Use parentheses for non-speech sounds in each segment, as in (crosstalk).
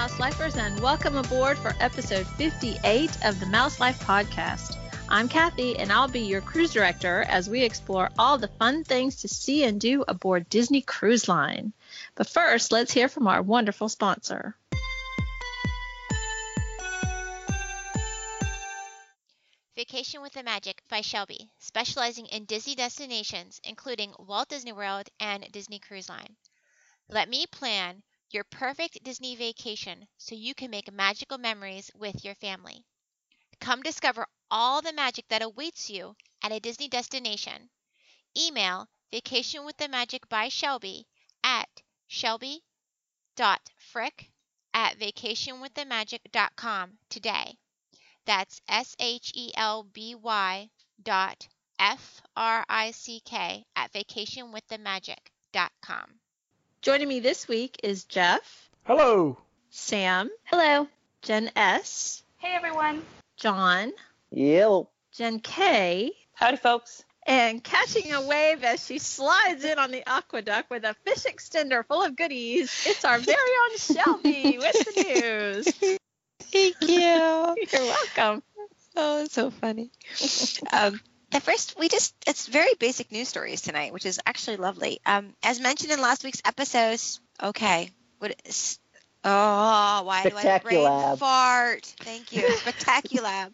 Mouse Lifers, and welcome aboard for episode 58 of the Mouse Life Podcast. I'm Kathy, and I'll be your cruise director as we explore all the fun things to see and do aboard Disney Cruise Line. But first, let's hear from our wonderful sponsor. Vacation with the Magic by Shelby, specializing in Disney destinations, including Walt Disney World and Disney Cruise Line. Let me plan your perfect Disney vacation so you can make magical memories with your family. Come discover all the magic that awaits you at a Disney destination. Email Vacation with the Magic by Shelby at shelby.frick at vacationwiththemagic.com today. That's S H E L B Y dot F R I C K at vacationwiththemagic.com. Joining me this week is Jeff, Hello. Sam, Hello. Jen S, Hey everyone. John, Yep. Jen K, Howdy folks. and catching a wave as she slides in on the aqueduct with a fish extender full of goodies. It's our very own (laughs) Shelby with the news. Thank you. (laughs) You're welcome. Oh, it's so funny. (laughs) Um, the first, we just, it's very basic news stories tonight, which is actually lovely. Um, as mentioned in last week's episodes, okay, what is, oh, why do I brain fart? Thank you. Spectaculab.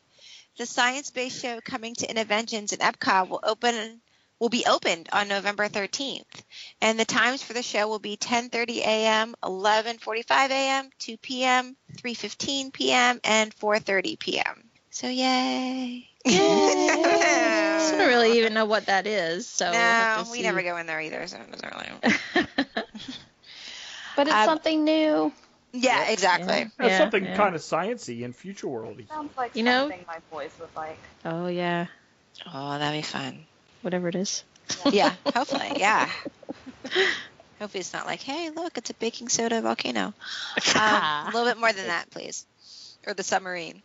the science-based show coming to Innoventions in Epcot will open will be opened on November 13th. And the times for the show will be 10:30 a.m., 11:45 a.m., 2 p.m., 3:15 p.m., and 4:30 p.m. So yay. (laughs) I don't really even know what that is, so we'll no, we never go in there either, so it doesn't really. (laughs) But it's Um, something new. Yeah, exactly. Yeah. That's something yeah. kind of sciency and future worldy. Sounds like You know- something my boys would like. oh yeah, Oh, that'd be fun. whatever it is. Yeah, hopefully, yeah. (laughs) Hopefully it's not like, hey, look, it's a baking soda volcano. Um, a little bit more than that, please. Or the submarine.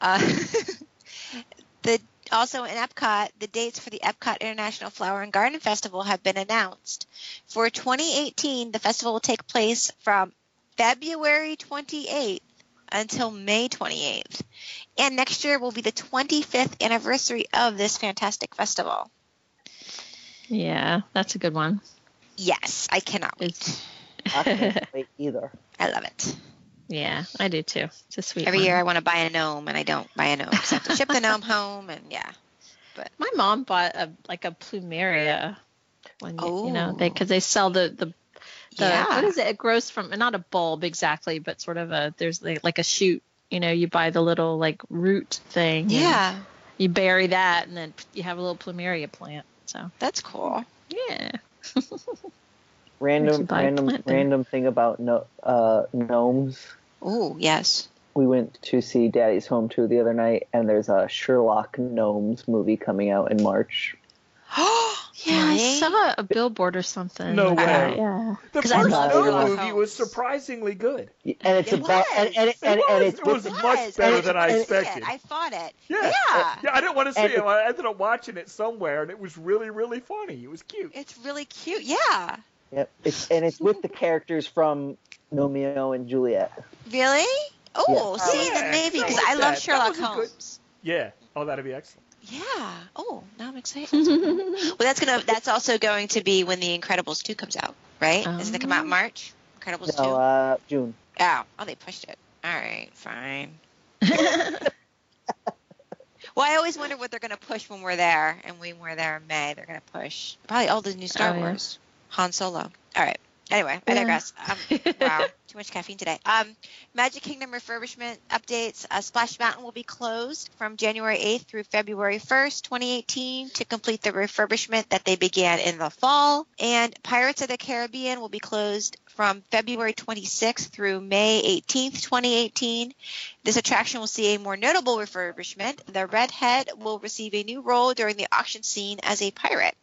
Uh, (laughs) the also in Epcot, the dates for the Epcot International Flower and Garden Festival have been announced. For 2018, the festival will take place from February 28th until May 28th. And next year will be the 25th anniversary of this fantastic festival. Yeah, that's a good one. Yes, I cannot wait. I can't (laughs) wait either. I love it. Yeah, I do too. It's a sweet. Every one. year I want to buy a gnome and I don't buy a gnome. So I have to ship the gnome home and yeah. But my mom bought a like a plumeria one year, you know, Oh. they because they sell the the. The, Yeah. What is it? It grows from not a bulb exactly, but sort of a there's like, like a shoot. You know, you buy the little like root thing. Yeah, You bury that, and then you have a little plumeria plant. So that's cool. yeah. (laughs) Random, Actually buy a random, random thing about no, uh, gnomes. Oh, yes. We went to see Daddy's Home 2 the other night, and there's a Sherlock Gnomes movie coming out in March. (gasps) Yeah, I saw a billboard or something. No way. that, Yeah. The 'Cause first I love Snow Sherlock movie was surprisingly good. And it's It about, and, was. and, It and, was. It was much better I than I didn't see it. expected. I thought it. Yeah. Yeah. Yeah, I didn't want to see it. it- I ended up watching it somewhere, and it was really, really funny. It was cute. It's really cute. Yeah. Yep, it's, and it's with the characters from Romeo and Juliet. Really? Oh, Yeah. see, Yeah, then maybe because I love that. That Sherlock was a good- Holmes. Yeah. Oh, that'd be excellent. Yeah. Oh, now I'm excited. (laughs) well, that's gonna. That's also going to be when The Incredibles 2 comes out, right? Isn't it come out in March? Incredibles 2. No, uh, June. Oh, oh, they pushed it. All right, fine. (laughs) Well, I always wonder what they're going to push when we're there, and when we're there in May, they're going to push probably all the new Star Oh, yeah. Han Solo. All right. Anyway, I Yeah. digress. Um, (laughs) wow, too much caffeine today. Um, Magic Kingdom refurbishment updates. Uh, Splash Mountain will be closed from January 8th through February 1st, 2018, to complete the refurbishment that they began in the fall. And Pirates of the Caribbean will be closed from February 26th through May 18th, 2018. This attraction will see a more notable refurbishment. The Redhead will receive a new role during the auction scene as a pirate.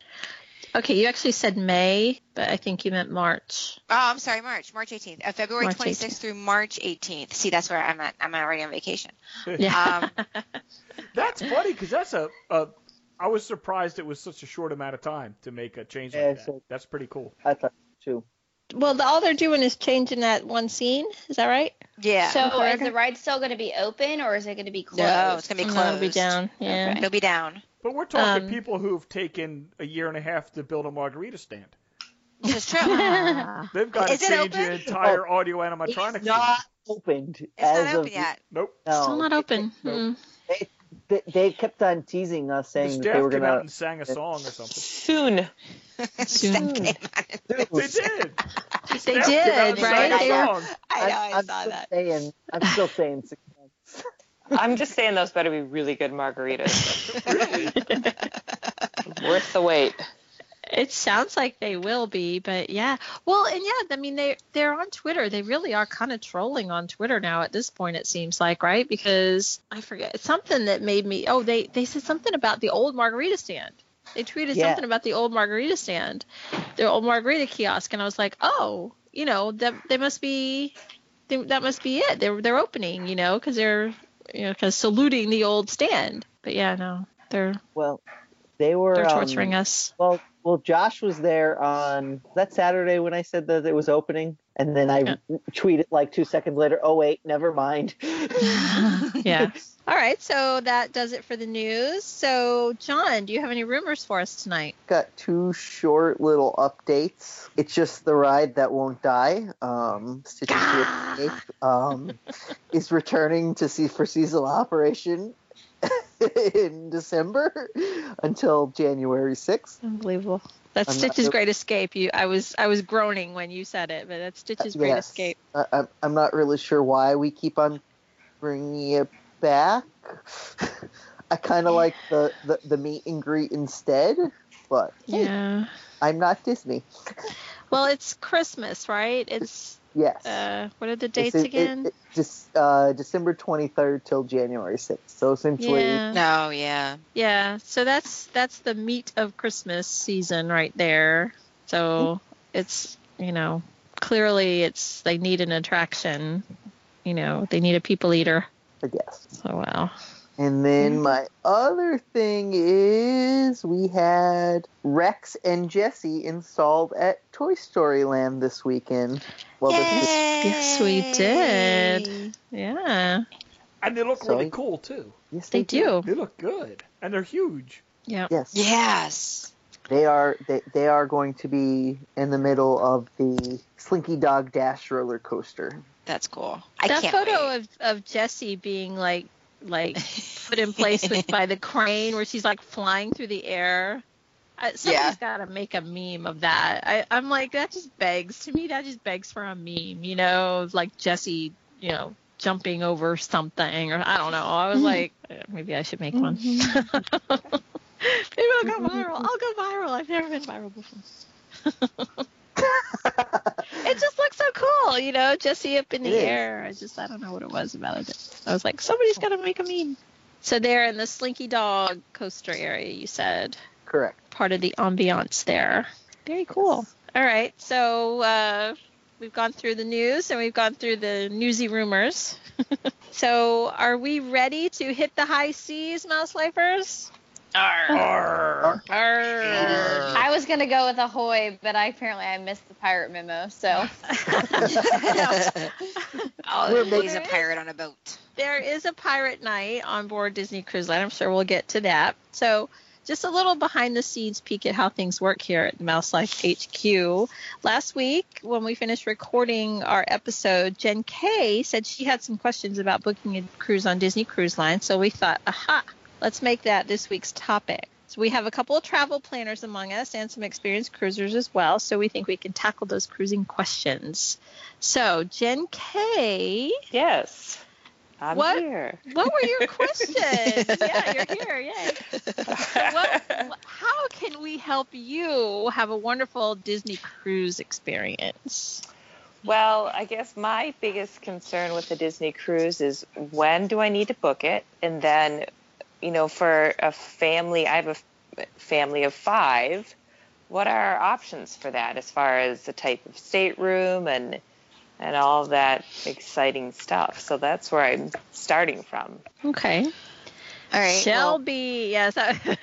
Okay, you actually said May, but I think you meant March. Oh, I'm sorry, March, March 18th. Uh, February March 26th 18th. through March 18th. See, that's where I'm at. I'm already on vacation. (laughs) Yeah. (laughs) That's funny because that's a, a. I was surprised it was such a short amount of time to make a change Yeah, like that. so- That's pretty cool. I thought too. well, the, all they're doing is changing that one scene. Is that right? Yeah. So Okay. is the ride still going to be open or is it going to be closed? no, it's gonna be No, closed. it'll be down. Yeah. Okay. It'll be down. But we're talking Um, people who've taken a year and a half to build a margarita stand. This is true. (laughs) They've got to Is it change open? your entire audio animatronics. It's not opened It's as not of open yet. Nope. No, Still not open. Nope. Mm. They, they kept on teasing us The saying that they were gonna. out and sang a song or something. Soon. (laughs) Soon. They did. (laughs) They Staff did, right? a They. I know. I'm, I I'm saw still that. Saying, I'm still saying six months. I'm just saying those better be really good margaritas. (laughs) Worth the wait. It sounds like they will be, but yeah. Well, and yeah, I mean they they're on Twitter. They really are kind of trolling on Twitter now at this point. It seems like right because I forget something that made me. Oh, they they said something about the old margarita stand. They tweeted Yeah. something about the old margarita stand, the old margarita kiosk, and I was like, oh, you know that they must be, they, that must be it. They're they're opening, you know, because they're you know because saluting the old stand. But yeah, no, they're Well, they were. they're um, torturing us. Well, well, Josh was there on that Saturday when I said that it was opening, and then I Yeah. tweeted like two seconds later. Oh wait, never mind. (laughs) yeah. (laughs) All right, so that does it for the news. So, John, do you have any rumors for us tonight? Got two short little updates. It's just the ride that won't die. Um, Stitch's Great Escape um, is returning to see for seasonal operation (laughs) in December until January 6th. Unbelievable. That's I'm not- Stitch's Great Escape. You, I was, I was groaning when you said it, but that's Stitch's Great Yes. Escape. I, I'm, I'm not really sure why we keep on bringing it back. (laughs) I kind of like the, the, the meet and greet instead, but hey, Yeah. I'm not Disney. (laughs) Well, it's Christmas, right? It's Yes. uh, what are the It's- dates it- again? It, it, just, uh, December 23rd till January 6th. So essentially, yeah. No, yeah. Yeah. So that's that's the meat of Christmas season right there. So it's you know clearly it's they need an attraction. You know they need a people eater. I guess. So wow. And then mm. my other thing is we had Rex and Jessie installed at Toy Story Land this weekend. Well, this, this, Yes, we did. Yeah. And they look So- really cool too. yes, They do. They look good. And they're huge. Yeah. Yes. Yes. They are they, they are going to be in the middle of the Slinky Dog Dash roller coaster. That's cool. I that can't photo wait. of of Jessie being like like (laughs) put in place with by the crane where she's like flying through the air. I, somebody's got to make a meme of that. I, I'm like that just begs to me that just begs for a meme, you know, like Jessie, you know, jumping over something or I don't know. I was like (laughs) maybe I should make mm-hmm. one. (laughs) maybe I'll go viral. I'll go viral. I've never been viral before. It just looks so cool, you know, Jessie up in the air. I just I don't know what it was about it. I was like, somebody's got to make a meme. So they're in the Slinky Dog coaster area. You said Correct. part of the ambiance there. Very cool. All right, so uh, we've gone through the news and we've gone through the newsy rumors. (laughs) so are we ready to hit the high seas, mouse lifers? Arr. Arr. I was going to go with Ahoy, but I apparently I missed the pirate memo. So (laughs) oh, We're he's a pirate on a boat. there is a pirate night on board Disney Cruise Line. I'm sure we'll get to that. So, just a little behind the scenes peek at how things work here at Mouse Life HQ. Last week, when we finished recording our episode, Jen K said she had some questions about booking a cruise on Disney Cruise Line. So we thought, aha, let's make that this week's topic. So we have a couple of travel planners among us and some experienced cruisers as well. So we think we can tackle those cruising questions. So Jen K, Yes. I'm What? here. what were your questions? (laughs) yeah, you're here. Yay. What, what- how can we help you have a wonderful Disney cruise experience? Well, I guess my biggest concern with the Disney cruise is when do I need to book it? And then, you know, for a family, I have a f- family of five. What are our options for that as far as the type of stateroom and and all that exciting stuff? So that's where I'm starting from. Okay. All right. well, Shelby, yes. I-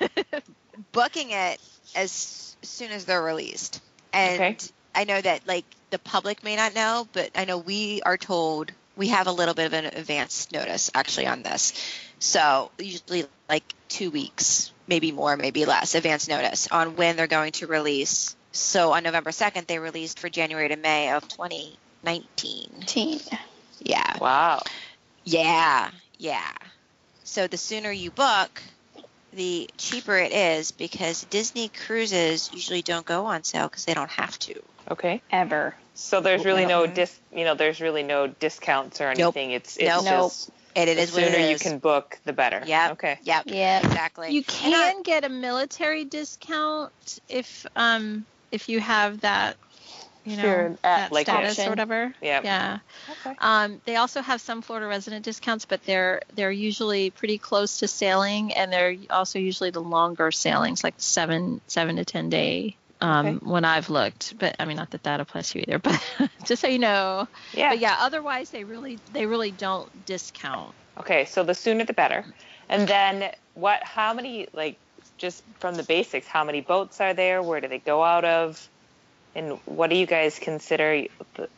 (laughs) booking it as soon as they're released. And Okay. I know that like the public may not know, but I know we are told we have a little bit of an advance notice actually on this. So usually like two weeks, maybe more, maybe less advance notice on when they're going to release. So on November 2nd, they released for January to May of 2019. Teen. Yeah. Wow. Yeah. Yeah. So the sooner you book, the cheaper it is because Disney cruises usually don't go on sale because they don't have to. Okay. Ever. So there's really no dis, you know, there's really no discounts or Nope. anything. It's it's Nope. just And it the sooner it you can book, the better. Yeah. Okay. Yep. Yeah. Exactly. You And I- can get a military discount if um if you have that you know Sure, uh, that like status option. or whatever. Yep. Yeah. Okay. Um, they also have some Florida resident discounts, but they're they're usually pretty close to sailing, and they're also usually the longer sailings, like seven seven to ten day. Um, Okay. When I've looked, but I mean, not that that applies to you either, (laughs) but just so you know. Yeah. But yeah, otherwise they really they really don't discount. Okay, so the sooner the better. And then what how many like just from the basics, how many boats are there? Where do they go out of? And what do you guys consider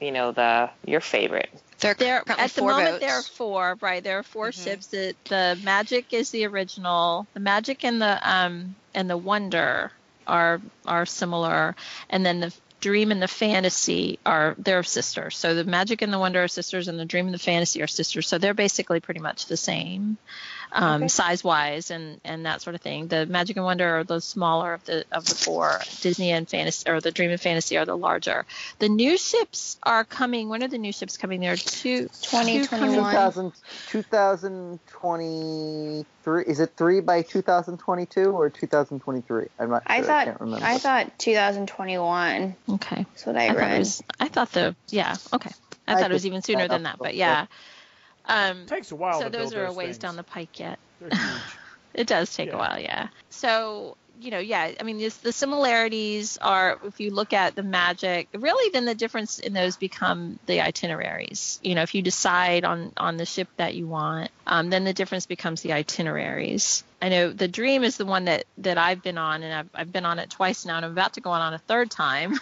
you know the your favorite? They're There at the moment boats. there are four, right? There are 4 Mhm. ships. The the Magic is the original. The Magic and the um and the Wonder are are similar, and then the Dream and the Fantasy are they're sisters. So the Magic and the Wonder are sisters, and the Dream and the Fantasy are sisters. So they're basically pretty much the same. Um, Okay. size wise and and that sort of thing. The Magic and Wonder are the smaller of the of the four. Disney and Fantasy or the Dream and Fantasy are the larger. The new ships are coming. When are the new ships coming? There are two. two coming- 2021. 2000, 2023. Is it three by 2022 or 2023? I'm not sure. I I, thought can't remember. I thought 2021. Okay. That's what I, I thought, it read. was, I thought the yeah okay. I, I thought it was even sooner add than that, but the- yeah. Um, takes a while. so those are a ways things. down the pike yet. (laughs) (laughs) It does take Yeah. a while, yeah. So you know, yeah. I mean, this, the similarities are if you look at the magic. Really, then the difference in those become the itineraries. You know, if you decide on on the ship that you want, um, then the difference becomes the itineraries. I know the Dream is the one that that I've been on, and I've I've been on it twice now, and I'm about to go on on a third time.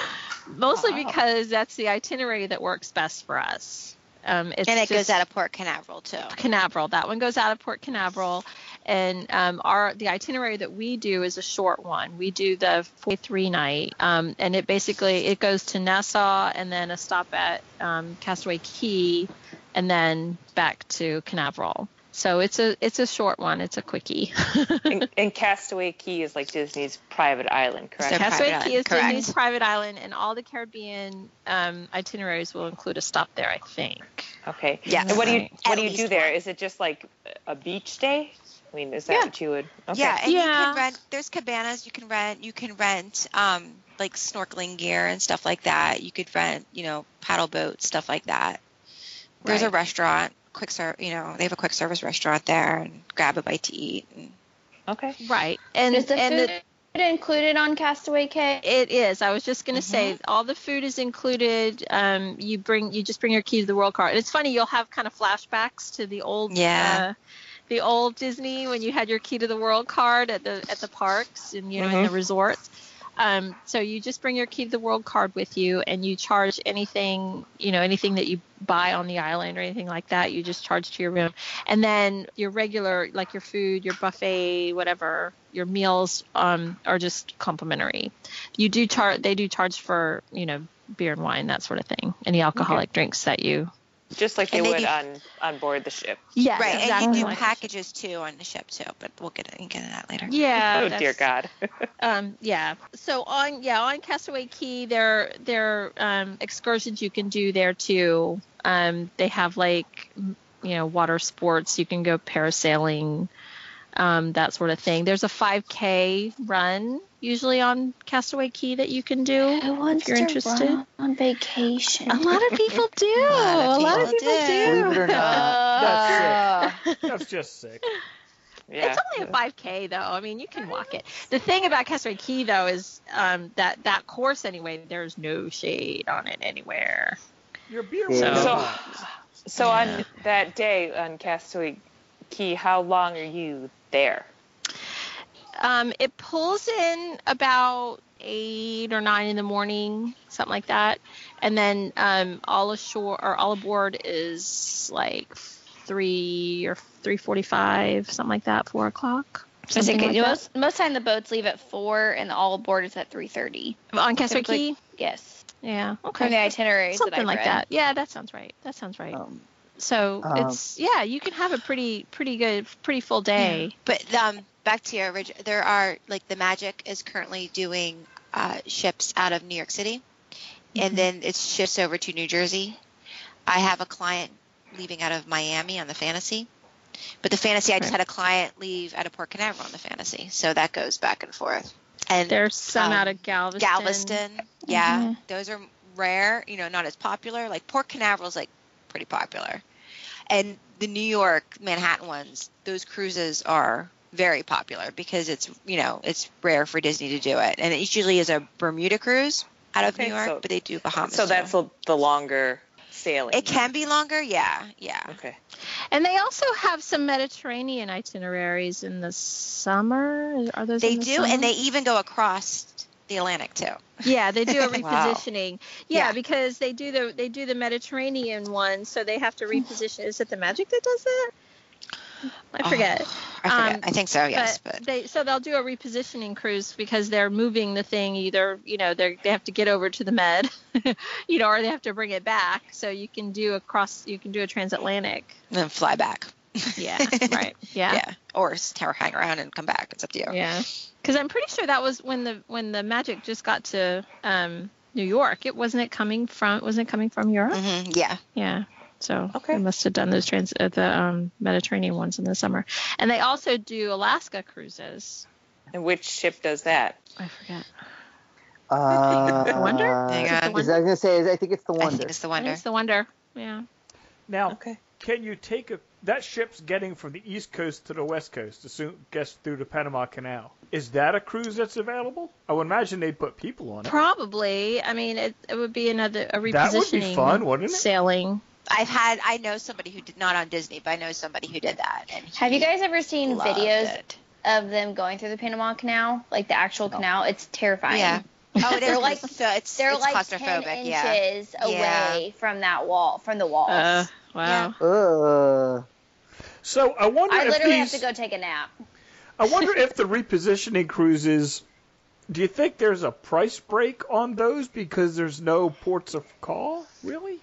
(laughs) Mostly Wow. because that's the itinerary that works best for us. Um, it's and it goes out of Port Canaveral too. Canaveral. That one goes out of Port Canaveral, and um, our the itinerary that we do is a short one. We do the 43 night, um, and it basically it goes to Nassau and then a stop at um, Castaway Cay, and then back to Canaveral. So it's a it's a short one. It's a quickie. (laughs) and, and Castaway Cay is like Disney's private island, correct? So- Castaway private Key is island, Disney's private island, and all the Caribbean um, itineraries will include a stop there. I think. okay. Yeah. And what do you what At do you do least there? one. Is it just like a beach day? I mean, is that Yeah. what you would? Okay. Yeah, and you Yeah. can rent. There's cabanas you can rent. You can rent um, like snorkeling gear and stuff like that. You could rent, you know, paddle boats, stuff like that. There's a Right. restaurant, quick serve. You know, they have a quick service restaurant there, and grab a bite to eat. And Okay. Right, and Is the and food the, included on Castaway Cay? It is. I was just going to say Mm-hmm. all the food is included. Um, you bring you just bring your key to the world card. And it's funny you'll have kind of flashbacks to the old Yeah. uh, the old Disney when you had your key to the world card at the at the parks and you know in Mhm. the resorts. Um, so you just bring your key to the world card with you and you charge anything you know anything that you buy on the island or anything like that. You just charge to your room, and then your regular like your food, your buffet, whatever your meals um, are just complimentary you do charge they do charge for you know beer and wine that sort of thing any alcoholic drinks that you Just like they, they would do- on on board the ship. yeah right, exactly and you do packages too on the ship too. But we'll get get into that later. yeah (laughs) oh dear God. (laughs) um yeah so on yeah on castaway cay there there are um excursions you can do there too um they have like you know water sports you can go parasailing um that sort of thing there's a 5k run usually on castaway cay that you can do Who wants if you're to interested run on vacation? a lot of people (laughs) do lot of a lot of people people do. do Believe it or not. That's sick. (laughs) That's just sick. Yeah. It's only a 5K though. I mean, you can walk it. The thing about Castaway Cay though is um, that that course anyway. There's no shade on it anywhere. Your beer So- will So, not. so on that day on Castaway Cay, how long are you there? Um, it pulls in about eight or nine in the morning, something like that, and then um, all ashore or all aboard is like three or three forty-five, something like that, four o'clock. I think something like that. most most time the boats leave at four and the all aboard is at three thirty. on Castaway typically- Key. Yes, Yeah, from okay, the itineraries that something I've like read. that. Yeah, that sounds right. That sounds right. Um, So Um, it's yeah, you can have a pretty pretty good pretty full day. But um, back to your original, there are like the Magic is currently doing uh, ships out of New York City, Mhm. and then it shifts over to New Jersey. I have a client leaving out of Miami on the Fantasy, but the Fantasy I just Right. had a client leave out of Port Canaveral on the Fantasy, so that goes back and forth. And There's some um, out of Galveston. Galveston, yeah, Mhm. those are rare. You know, not as popular. Like Port Canaveral's like pretty popular, and the New York Manhattan ones, those cruises are very popular because it's you know it's rare for Disney to do it, and it usually is a Bermuda cruise out of Okay, New York, so- but they do Bahamas. So that's the- the longer sailing. it can be longer, yeah, yeah. Okay. And they also have some Mediterranean itineraries in the summer. Are those? They the do, summer? and they even go across the Atlantic too. Yeah, they do a (laughs) Wow. repositioning. Yeah, Yeah. because they do the they do the Mediterranean one, so they have to hmm. reposition. Is it the Magic that does that? I forget. Oh, I forget. Um, I think so. Yes, but, but, they so they'll do a repositioning cruise because they're moving the thing either you know they they have to get over to the Med, (laughs) you know, or they have to bring it back. So you can do a cross, you can do a transatlantic. then fly back. Yeah, right. (laughs) Yeah, Yeah, or hang around and come back. It's up to you. yeah. Because I'm pretty sure that was when the when the Magic just got to um, New York. It wasn't it coming from wasn't it coming from Europe? hmm yeah. Yeah. So Okay. they must have done those trans uh, the um, Mediterranean ones in the summer, and they also do Alaska cruises. And which ship does that? I forget. Uh, The Wonder? Hang Is the on. Is I was gonna say, I think it's the Wonder. I Wonder. think it's the I Wonder. think it's the Wonder. Yeah. Now, Okay. can you take a that ship's getting from the east coast to the west coast, assume guess through the Panama Canal? Is that a cruise that's available? I would imagine they'd put people on it. Probably. I mean, it, it would be another a repositioning That would be fun, wouldn't it? sailing. I've had I know somebody who did not on Disney, but I know somebody who did that. And Have you guys ever seen videos it. of them going through the Panama Canal, like the actual canal? It's terrifying. Yeah. (laughs) Oh, They're like- so it's They're it's like claustrophobic. ten yeah. inches Yeah. away from that wall, from the walls. Uh, wow. Uh, So I wonder I if literally these, have to go take a nap. (laughs) I wonder if the (laughs) repositioning cruises. Do you think there's a price break on those because there's no ports of call? Really?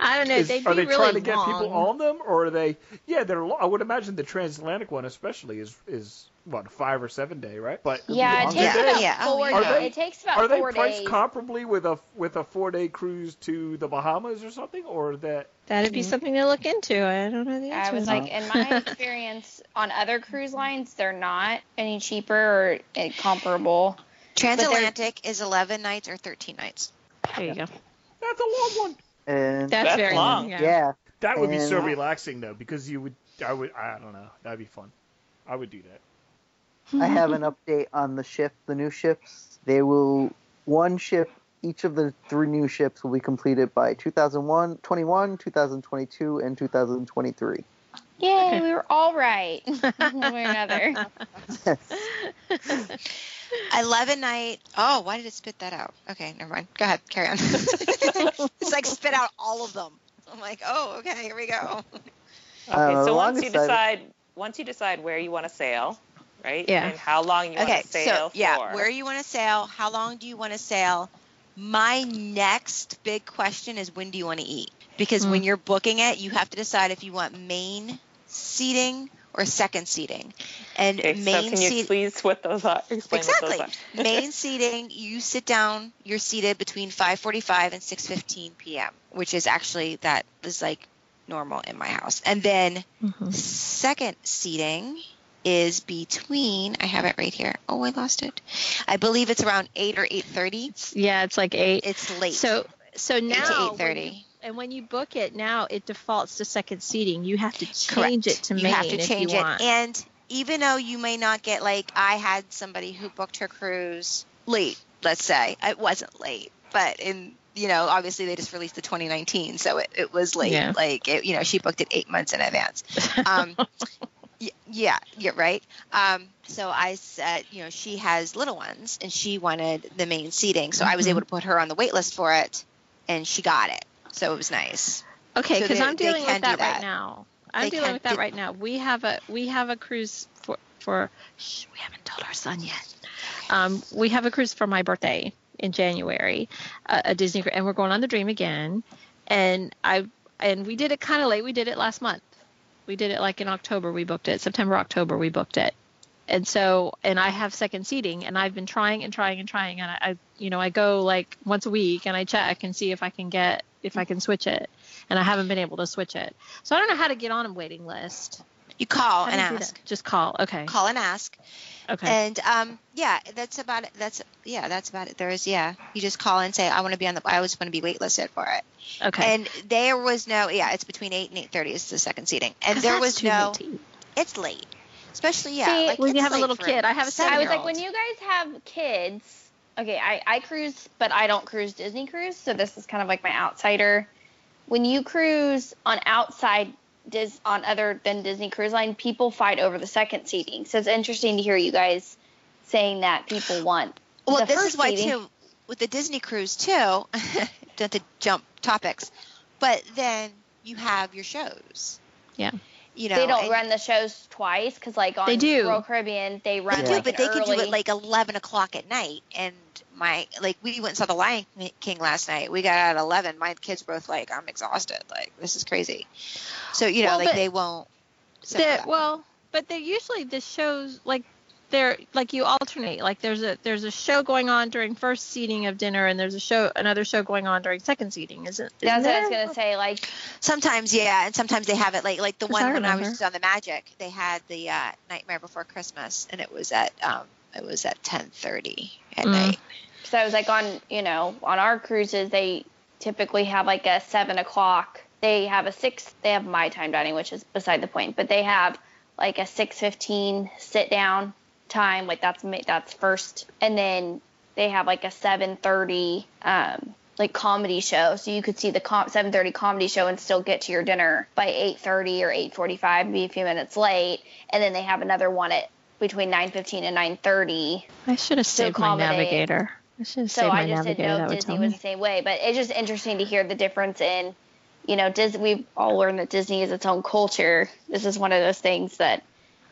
I don't know. Is- They'd are be they really trying to get long. people on them, or are they? Yeah, they're. I would imagine the transatlantic one, especially, is is what five or seven day, right? But Yeah, it takes Yeah. about Yeah. Four. yeah. Are they- it takes about Are they four priced days. comparably with a with a four day cruise to the Bahamas or something, or that? That'd be something to look into. I don't know the answer. I was like, in my (laughs) experience on other cruise lines, they're not any cheaper or uh, comparable. Transatlantic is 11 nights or 13 nights. there you go. That's a long one. And That's, That's very long. Yeah. yeah, That would be so And- relaxing though, because you would. I would. I don't know. That'd be fun. I would do that. I have an update on the ship, the new ships. They will one ship. Each of the three new ships will be completed by 2001, 21, 2022, and 2023. Yay, (laughs) we were all right. (laughs) One way or another. (laughs) 11 night. Oh, why did it spit that out? Okay, never mind. Go ahead, carry on. it's like spit out all of them. I'm like, oh, okay, here we go. Okay, Uh, so once you longest I've- decide, once you decide where you want to sail, right? Yeah. And how long you okay, want to sail so yeah, for. where you want to sail? How long do you want to sail? My next big question is when do you want to eat? Because when you're booking it, you have to decide if you want main seating or second seating. And Okay, so main can you seat please what those are? Explain exactly what those are. main seating you sit down you're seated between 5.45 and 6.15 p.m which is actually that is like normal in my house and then Mhm. second seating is between i have it right here oh i lost it i believe it's around 8 or 8.30 Yeah, it's like eight. it's late So so 8 now to 8.30 and when you book it now, it defaults to second seating. You have to Correct. change it to you main have to change it want. and even though you may not get like i had somebody who booked her cruise late let's say it wasn't late but in you know obviously they just released the 2019 so it, it was late Yeah. like it, you know she booked it eight months in advance (laughs) um, Yeah, you're right. Um, so I said, you know, she has little ones and she wanted the main seating. So I was Mhm. able to put her on the wait list for it and she got it. So it was nice. Okay, because they- I'm dealing with do that, right now. I'm They dealing with that do- right now. We have a we have a cruise for for shh, we haven't told our son yet. Um, we have a cruise for my birthday in January, uh, a Disney, and we're going on the Dream again. And I and we did it kind of late. We did it last month. We did it like in October. We booked it September October. We booked it. And so, and I have second seating, and I've been trying and trying and trying, and I, I, you know, I go like once a week and I check and see if I can get if I can switch it, and I haven't been able to switch it. So I don't know how to get on a waiting list. You call How and you ask. Just call. Okay. Call and ask. Okay. And um, yeah, that's about it. That's yeah, that's about it. There is yeah. You just call and say I want to be on the. I was want to be waitlisted for it. okay. And there was no yeah. It's between eight and eight thirty is the second seating, and there that's was too no. late. It's late, especially yeah. See, like, when you have a little kid. I have a I was like, when you guys have kids, okay, I, I cruise, but I don't cruise Disney cruise, so this is kind of like my outsider. When you cruise on outside Dis on other than Disney Cruise Line, people fight over the second seating. So it's interesting to hear you guys saying that people want. Well, the this first is why seating. too with the Disney cruise too. (laughs) don't to jump topics, but then you have your shows. Yeah. You know, they don't and run the shows twice because, like on They do. Royal Caribbean, they run They do, like but an they can do it like eleven o'clock at night. And my like we went and saw the Lion King last night. We got out at eleven. My kids were both like, "I'm exhausted. Like this is crazy." So you know, Well, like they won't. set well, but they're usually the shows like they're like you alternate. Like there's a there's a show going on during first seating of dinner, and there's a show another show going on during second seating. Isn't? That's what I was gonna say. Like, Sometimes, yeah, and sometimes they have it like like the 'Cause one I when I remember. was on the Magic, they had the uh, Nightmare Before Christmas, and it was at um it was at ten thirty at Mm. night. so I was like on, you know, on our cruises, they typically have like a seven o'clock. They have a six. They have my time dining, which is beside the point. But they have like a six fifteen sit down time. Like that's that's first, and then they have like a seven thirty um, like comedy show. So you could see the com- seven thirty comedy show and still get to your dinner by eight thirty or eight forty five, be a few minutes late. And then they have another one at between nine fifteen and nine thirty. I should have saved my navigator. I should have So saved my I just didn't navigator. know That Disney was the same way. But it's just interesting to hear the difference in, you know, Disney. We've all learned that Disney is its own culture. This is one of those things that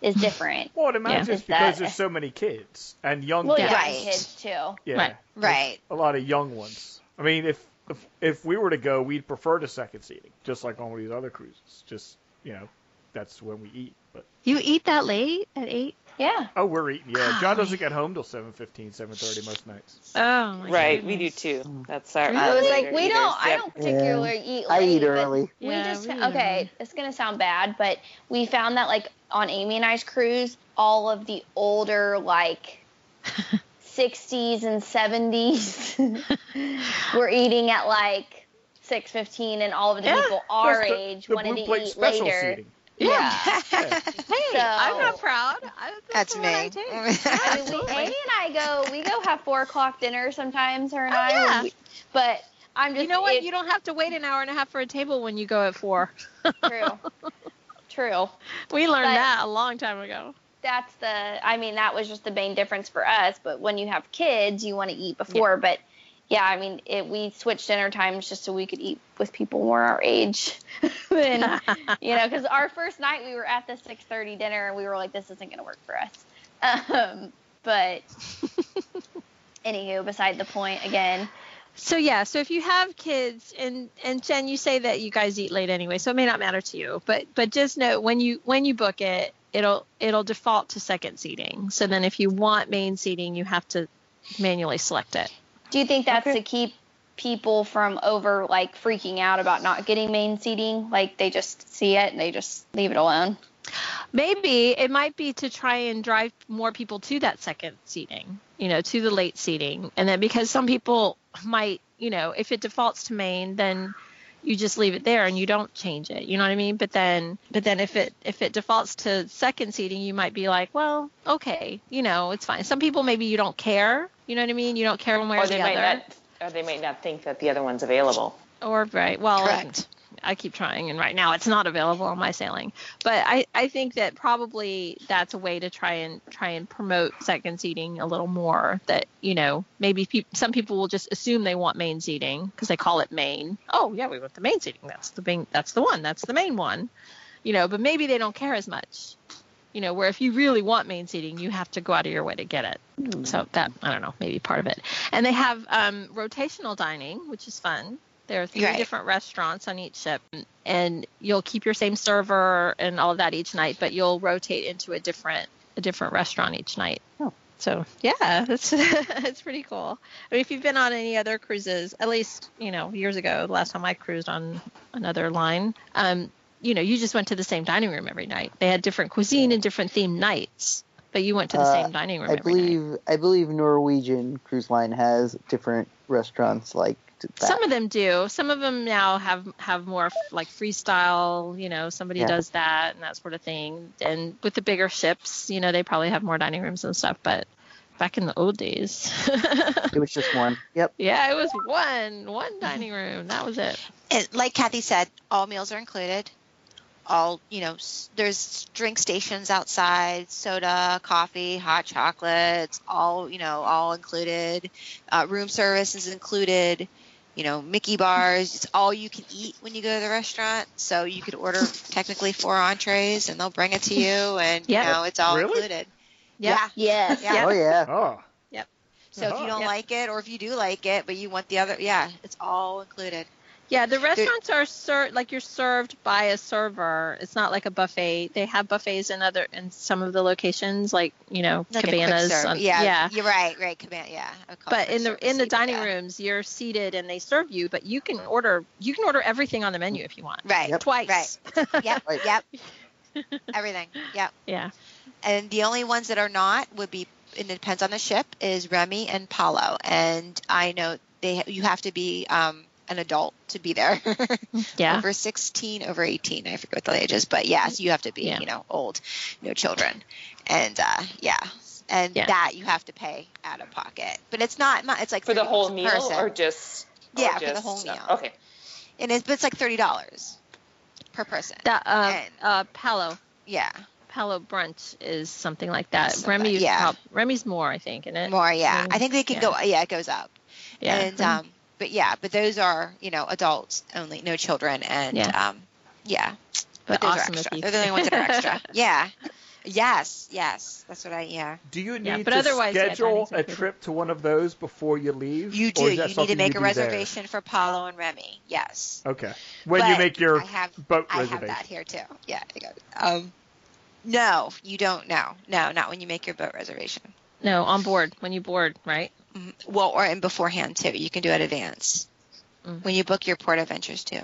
is different. Well, I'd imagine Yeah. it's because that- there's so many kids and young well, kids. Right. kids too. Yeah, Right. Right. a lot of young ones. I mean, if if if we were to go, we'd prefer the second seating, just like on one of these other cruises. Just you know, that's when we eat. But You eat that late at eight? Yeah. oh, we're eating. Yeah, John doesn't get home till 7:15, 7:30 most nights. Oh, my Right, we do too. That's our. I was like, we eaters. don't. I don't particularly eat late. I eat early. We Yeah, just we okay. early. It's gonna sound bad, but we found that like on Amy and I's cruise, all of the older like (laughs) 60s and 70s (laughs) were eating at like 6:15, and all of the Yeah, people our the- age the wanted to eat later. seating. Yeah. Yeah. Hey, I'm not proud. I, That's what me. I. (laughs) I mean, we, Amy and I go. We go have four o'clock dinner sometimes, her and Oh, I. yeah. we- but I'm just. You know what? if- You don't have to wait an hour and a half for a table when you go at four. True. True. We learned But- that a long time ago. That's the. I mean, that was just the main difference for us. But when you have kids, you want to eat before. But yeah, I mean, it, we switched dinner times just so we could eat with people more our age. (laughs) and (laughs) you know, because our first night we were at the 6:30 dinner and we were like, this isn't going to work for us. Um, but (laughs) anywho, beside the point. Again, So yeah, so if you have kids and and Jen, you say that you guys eat late anyway, so it may not matter to you. But but just know when you when you book it, it'll it'll default to second seating. So then if you want main seating, you have to manually select it. do you think that's Okay. to keep people from over like freaking out about not getting main seating? Like they just see it and they just leave it alone. Maybe it might be to try and drive more people to that second seating, you know, to the late seating. And then because some people might, you know, if it defaults to main, then you just leave it there and you don't change it. You know what I mean? But then but then if it if it defaults to second seating, you might be like, well, okay, you know, it's fine. Some people maybe you don't care. You know what I mean? You don't care one way or, Or the they other. might not. Or they might not think that the other one's available. Or right. Well, Correct. I keep trying, and right now it's not available on my sailing. But I, I think that probably that's a way to try and try and promote second seating a little more. That you know maybe peop some people will just assume they want main seating because they call it main. Oh yeah, we want the main seating. That's the main. That's the one. That's the main one. You know, but maybe they don't care as much. You know, where if you really want main seating, you have to go out of your way to get it. Hmm. So that I don't know, maybe part of it. And they have um, rotational dining, which is fun. There are three Right. different restaurants on each ship, and you'll keep your same server and all of that each night, but you'll rotate into a different a different restaurant each night. Oh. So yeah, that's (laughs) it's pretty cool. I mean, if you've been on any other cruises, at least you know years ago, the last time I cruised on another line, um, you know, you just went to the same dining room every night. They had different cuisine and different themed nights, but you went to the Uh, same dining room I every night. believe I believe Norwegian Cruise Line has different restaurants like that. Some of them do. Some of them now have have more f- like freestyle. You know, somebody Yeah. does that and that sort of thing. And with the bigger ships, you know, they probably have more dining rooms and stuff. But back in the old days, (laughs) it was just one. Yep. yeah, it was one one dining room. That was it. And like Kathy said, all meals are included. All you know, s- there's drink stations outside, soda, coffee, hot chocolates, all you know, all included. Uh, room service is included. You know, Mickey bars. It's all you can eat when you go to the restaurant. So you could order technically four entrees, and they'll bring it to you, and Yeah. you know, it's all Really? included. Yep. Yeah. Yes. Yeah. Oh yeah. Oh. Yep. So if Oh. you uh-huh. don't Yep. like it, or if you do like it, but you want the other, yeah, it's all included. Yeah, the restaurants are ser- like you're served by a server. It's not like a buffet. They have buffets in other in some of the locations, like you know Like cabanas. on- yeah, yeah. you're right, right, cabana, yeah. I call it but in the in the even, dining yeah. rooms you're seated and they serve you but you can order you can order everything on the menu if you want right, Yep. twice Right. yep, (laughs) Yep. (laughs) everything, yep. yeah And the only ones that are not would be, and it depends on the ship, is Remy and Palo. And I know they you have to be um, an adult to be there. (laughs) yeah over 16, over 18. I forget what the age is, but yes, you have to be, Yeah. you know, old, no children, and uh, yeah, and Yeah. that you have to pay out of pocket. But it's not, mu- it's like For the whole meal person. or just or Yeah, for the whole meal. Okay. and it's but it's like thirty dollars per person. that uh, And- uh palo yeah, palo brunch is something like that Something, remy yeah. prob- remy's more i think isn't it more. Yeah, Mm, I think they can yeah. go. Yeah, it goes up. yeah And um, but yeah, but those are you know adults only, no children, and Yeah. um, yeah, but those awesome are extra. They're the only ones that are extra. (laughs) yeah. Yes, yes, that's what I. Yeah, Do you need Yeah, but to otherwise, schedule dining's a trip to one of those before you leave? you do. is You need to make a do there? reservation for Palo and Remy. Yes. Okay. When you make your I have boat I reservation. have that here too. Yeah. I got it. Um, no, you don't. No, no, not when you make your boat reservation. no on board when you board right. Well, or in beforehand too. You can do it advance Mm. when you book your port adventures too.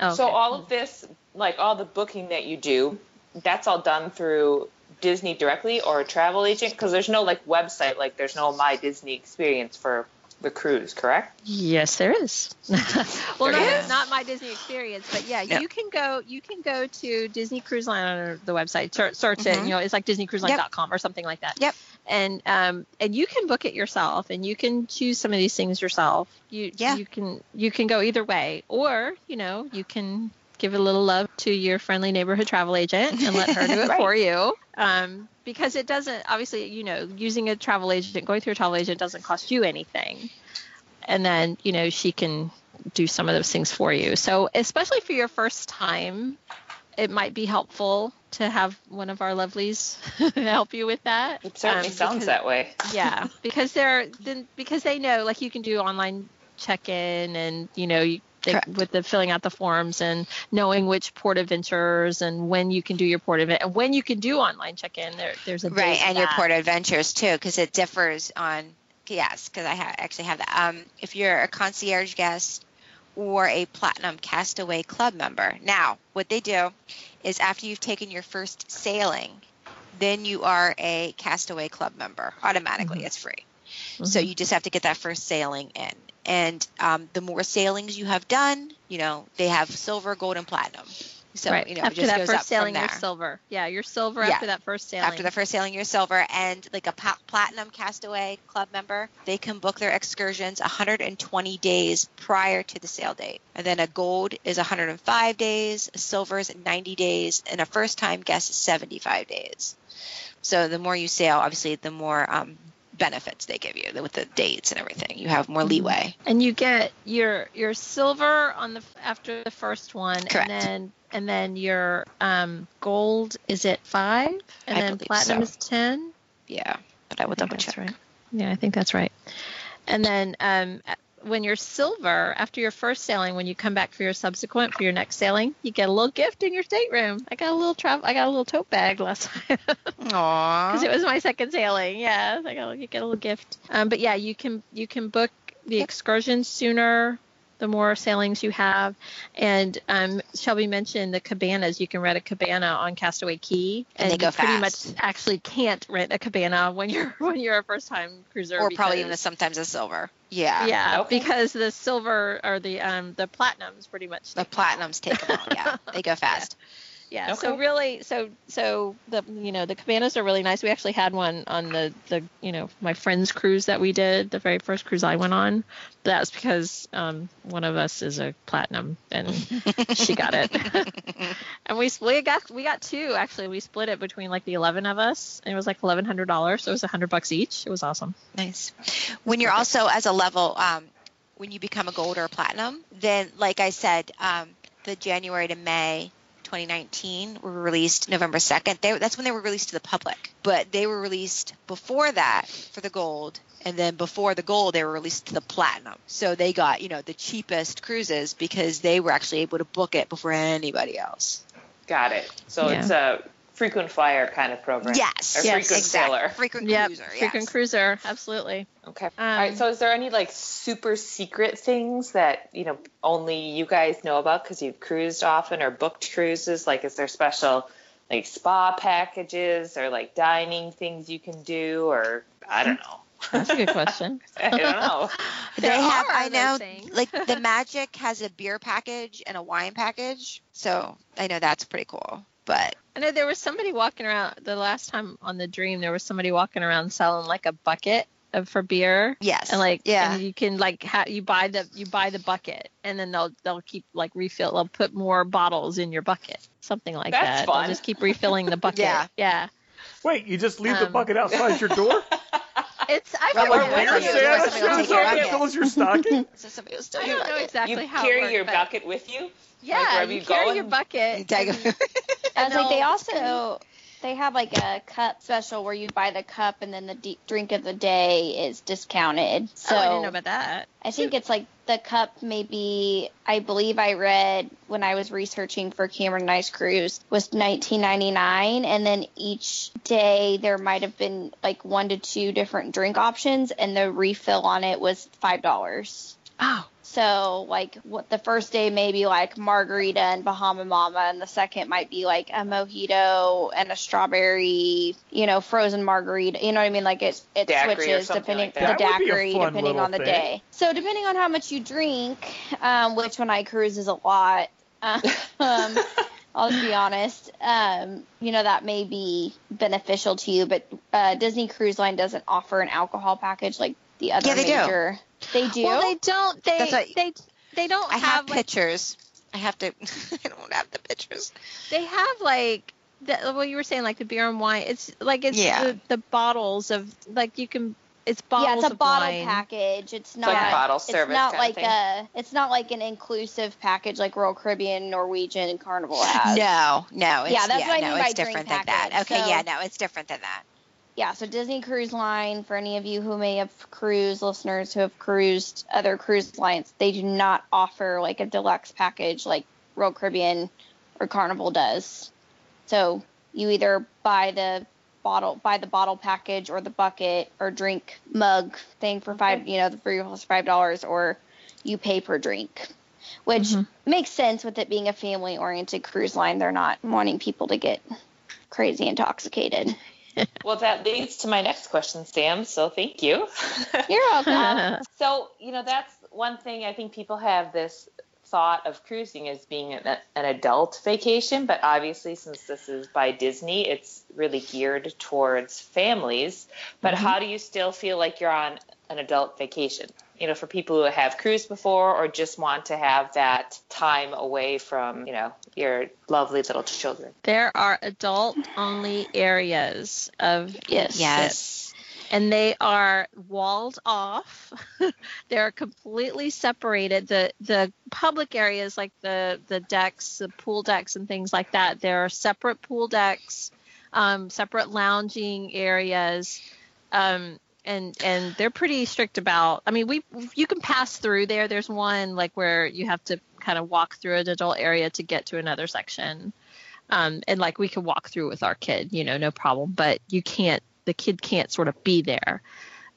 oh, So all of this, like all the booking that you do, that's all done through Disney directly or a travel agent? Because there's no like website, like there's no My Disney Experience for the cruise, correct? Yes, there is. (laughs) well, There not, is. not my Disney experience, but yeah, Yeah. you can go. You can go to Disney Cruise Line on the website. Search, search it. Mhm. You know, it's like DisneyCruiseLine.com or something like that. Yep. And um, and you can book it yourself, and you can choose some of these things yourself. You Yeah. You can you can go either way, or you know you can give a little love to your friendly neighborhood travel agent and let her do (laughs) it Right. for you. Um, because it doesn't obviously you know using a travel agent going through a travel agent doesn't cost you anything and then you know she can do some of those things for you so especially for your first time it might be helpful to have one of our lovelies (laughs) help you with that It certainly Um, sounds because- that way. yeah (laughs) because they're then because they know like you can do online check-in and you know you they, with the filling out the forms and knowing which port adventures and when you can do your port event and when you can do online check-in there, there's a Right, and your port adventures too, because it differs on. Yes, because I ha- actually have that. Um, if you're a concierge guest or a platinum castaway club member, now what they do is after you've taken your first sailing, then you are a castaway club member automatically. It's free. So Mhm. you just have to get that first sailing in. And um, the more sailings you have done, you know, they have silver, gold, and platinum. So right. you know, after that first sailing, you're silver. Yeah, you're silver Yeah. after that first sailing. After the first sailing, you're silver, and like a platinum castaway club member, they can book their excursions 120 days prior to the sail date. And then a gold is 105 days, a silver is 90 days, and a first-time guest is 75 days. So the more you sail, obviously, the more um, benefits they give you with the dates and everything. You have more Mhm. leeway. and you get your your silver on the after the first one, Correct. and then and then your um, gold is it five, and I then platinum so. is ten. Yeah, but I will I double check. right. Yeah, I think that's right. And then um, when you're silver, after your first sailing, when you come back for your subsequent for your next sailing, you get a little gift in your stateroom. I got a little travel. I got a little tote bag last (laughs) time Aww, because it was my second sailing. Yeah, I got you get a little gift. Um, but yeah, you can you can book the excursions sooner. The more sailings you have, and um, Shelby mentioned the cabanas. You can rent a cabana on Castaway Cay, And they you go pretty fast. much actually can't rent a cabana when you're (laughs) when you're a first time cruiser. Or probably even sometimes a silver. Yeah. yeah, Okay. because the silver or the um the platinums pretty much The take them platinums take them all. Yeah, (laughs) they go fast. Yeah. So Okay. really, so so the you know the cabanas are really nice. We actually had one on the the you know my friend's cruise that we did, the very first cruise I went on. That's because um one of us is a platinum and (laughs) she got it. (laughs) and we we got we got two actually. We split it between like the eleven of us, and it was like eleven hundred dollars. So it was a hundred bucks each. It was awesome. Nice. When you're also as a level, um, when you become a gold or a platinum, then like I said, um, the January to May 2019 were released November 2nd. They, that's when they were released to the public, but they were released before that for the gold. And then before the gold, they were released to the platinum. So they got, you know, the cheapest cruises because they were actually able to book it before anybody else. Got it. So Yeah. it's a frequent flyer kind of program. Yes. Or Yes. frequent exactly. sailor. Frequent Yep. cruiser. Frequent cruiser, absolutely. Okay. Um, All right. So is there any like super secret things that you know only you guys know about because you've cruised often or booked cruises? Like, is there special like spa packages or like dining things you can do or I don't know. That's a good question. (laughs) I don't know. They There have, are I know, things. like the (laughs) Magic has a beer package and a wine package, so I know that's pretty cool. But I know there was somebody walking around the last time on the Dream. There was somebody walking around selling like a bucket of for beer, yes, and like yeah, and you can like ha- you buy the you buy the bucket, and then they'll they'll keep like refill. They'll put more bottles in your bucket, something like That's that. fun. They'll just keep refilling the (laughs) bucket. Yeah. yeah. Wait, you just leave the Um, bucket outside your door? (laughs) It's I Well, forget like, what when it you- is. Santa Santa somebody will shows up and fills your stocking? (laughs) so somebody will steal I don't know exactly you how carry it works, your but- bucket with you. Yeah, wherever you you carry go your bucket. You take and- it. I was like, they also they have like a cup special where you buy the cup and then the d- drink of the day is discounted. So oh, I didn't know about that. I think it's like the cup maybe I believe I read when I was researching for Cameron Nice Cruise was 19.99 and then each day there might have been like one to two different drink options and the refill on it was $5. Oh, So like what the first day may be like margarita and Bahama Mama and the second might be like a mojito and a strawberry, you know, frozen margarita. You know what I mean? Like it it Daiquiri switches depending like the That would be a daiquiri depending on the thing. day. So depending on how much you drink, um, which when I cruise is a lot. (laughs) Um, I'll be honest. Um, you know that may be beneficial to you, but uh, Disney Cruise Line doesn't offer an alcohol package like the other Yeah, they do. They do. well, they don't. They what- they they don't I have like pictures. I have to. (laughs) I don't have the pictures. they have like the, well you were saying like the beer and wine it's like it's Yeah. the, the bottles of like you can it's bottles yeah, it's a of bottle wine. package. It's not like a bottle it's service not kind of like thing. a it's not like an inclusive package like Royal Caribbean, Norwegian, Carnival (laughs) has. No, no. It's, Yeah, that's what I no, mean by it's drink different than that. Okay, So- yeah, no, it's different than that. Yeah, so Disney Cruise Line, for any of you who may have cruised, listeners who have cruised other cruise lines, they do not offer like a deluxe package like Royal Caribbean or Carnival does. So you either buy the bottle, buy the bottle package or the bucket or drink mug thing for five, you know, the free was five dollars, or you pay per drink, which Mhm. makes sense with it being a family-oriented cruise line. They're not wanting people to get crazy intoxicated. (laughs) Well, that leads to my next question, Sam. So thank you. (laughs) You're welcome. (laughs) So, you know, that's one thing I think people have this thought of cruising as being an, an adult vacation, but obviously, since this is by Disney, it's really geared towards families. But Mm-hmm. how do you still feel like you're on an adult vacation? You know, for people who have cruised before or just want to have that time away from, you know, your lovely little children. There are adult only areas of Yes. Yes. and they are walled off. (laughs) They're completely separated. The the public areas like the the decks, the pool decks and things like that, there are separate pool decks, um, separate lounging areas. Um, and and they're pretty strict about I mean we you can pass through there. There's one like where you have to kind of walk through an adult area to get to another section. Um, and like we can walk through with our kid, you know, no problem. But you can't the kid can't sort of be there.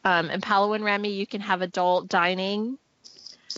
Um, in Palo and Remy, you can have adult dining,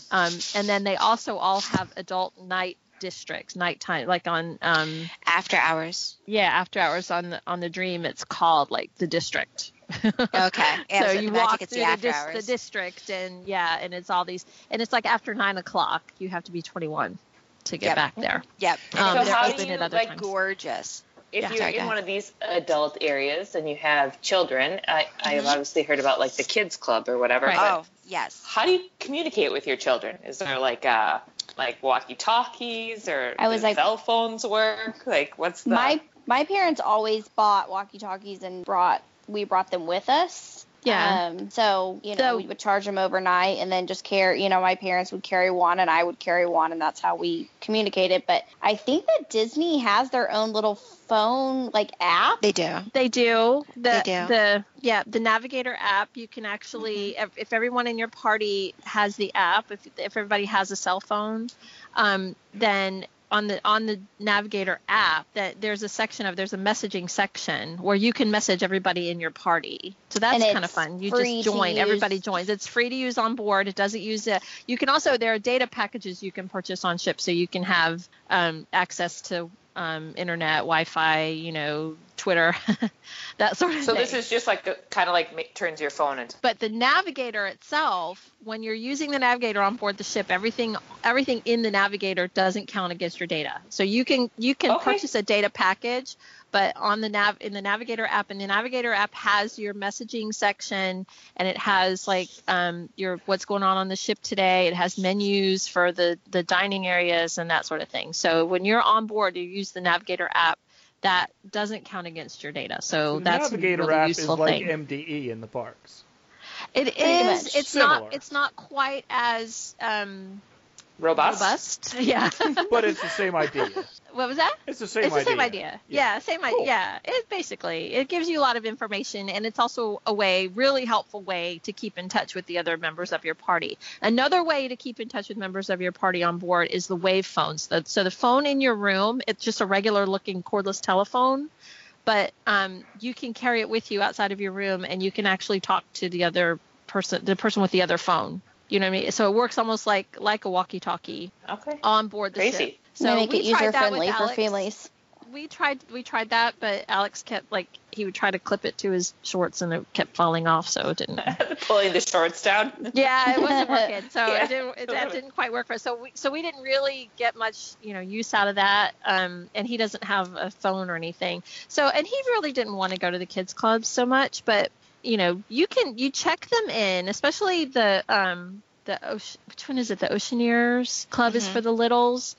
um, and then they also all have adult night districts, nighttime, like on um, After hours. yeah after hours on the on the Dream. It's called like the district. Okay. (laughs) Yeah, so so you walk through the the, after dis- hours. the district, and yeah, and it's all these, and it's like after nine o'clock, you have to be 21 to get Yep. back there. Yep. Um, So they're how do open you, at other like, times. Gorgeous. if Yeah. you're Sorry, in one of these adult areas and you have children, I, I have obviously heard about like the kids club or whatever. Mm-hmm. Right. Oh, yes. how do you communicate with your children? Is there like uh like walkie talkies or I was like- cell phones work? Like what's the My my parents always bought walkie talkies and brought we brought them with us. Yeah. Um, so you know So- we would charge them overnight and then just carry. You know, my parents would carry one and I would carry one, and that's how we communicated. But I think that Disney has their own little phone like app. They do. They do. The, They do. The yeah, the Navigator app. You can actually, if, if everyone in your party has the app, if if everybody has a cell phone, um, then on the on the Navigator app, that there's a section of there's a messaging section where you can message everybody in your party. So that's kind of fun. You just join. Everybody joins. It's free to use on board. It doesn't use it. You can also there are data packages you can purchase on ship, so you can have um, access to um, internet, Wi-Fi, you know, Twitter, (laughs) that sort of So thing. So this is just like kind of like ma- turns your phone into but the navigator itself, when you're using the navigator on board the ship, everything everything in the navigator doesn't count against your data. So you can you can Okay. purchase a data package, but on the nav in the navigator app, and the navigator app has your messaging section, and it has like um, your what's going on on the ship today. It has menus for the the dining areas and that sort of thing. So when you're on board, you use the navigator app. That doesn't count against your data, so that's the that's Navigator a really app is useful like thing. MDE in the parks. It Pretty is. It's Similar. not. It's not quite as um, robust. robust. (laughs) Yeah. But it's the same idea. what was that? It's the same it's idea. same idea. Yeah, same idea. Yeah, it basically it gives you a lot of information, and it's also a way, really helpful way to keep in touch with the other members of your party. Another way to keep in touch with members of your party on board is the wave phones. The- So the phone in your room, it's just a regular looking cordless telephone, but um, you can carry it with you outside of your room, and you can actually talk to the other person, the person with the other phone. You know what I mean? So it works almost like like a walkie-talkie Okay. on board the Crazy. ship. So So make we it tried user that with friendly for Alex. families. We tried we tried that, but Alex kept like he would try to clip it to his shorts and it kept falling off, so it didn't. (laughs) Pulling the shorts down. yeah, it wasn't (laughs) working. So Yeah, it didn't, it, that totally. didn't quite work for us. So we so we didn't really get much you know use out of that. Um, and he doesn't have a phone or anything. So and he really didn't want to go to the kids clubs so much, but you know you can you check them in, especially the um the ocean. Which one is it? The Oceaneers Club is Mhm. for the littles.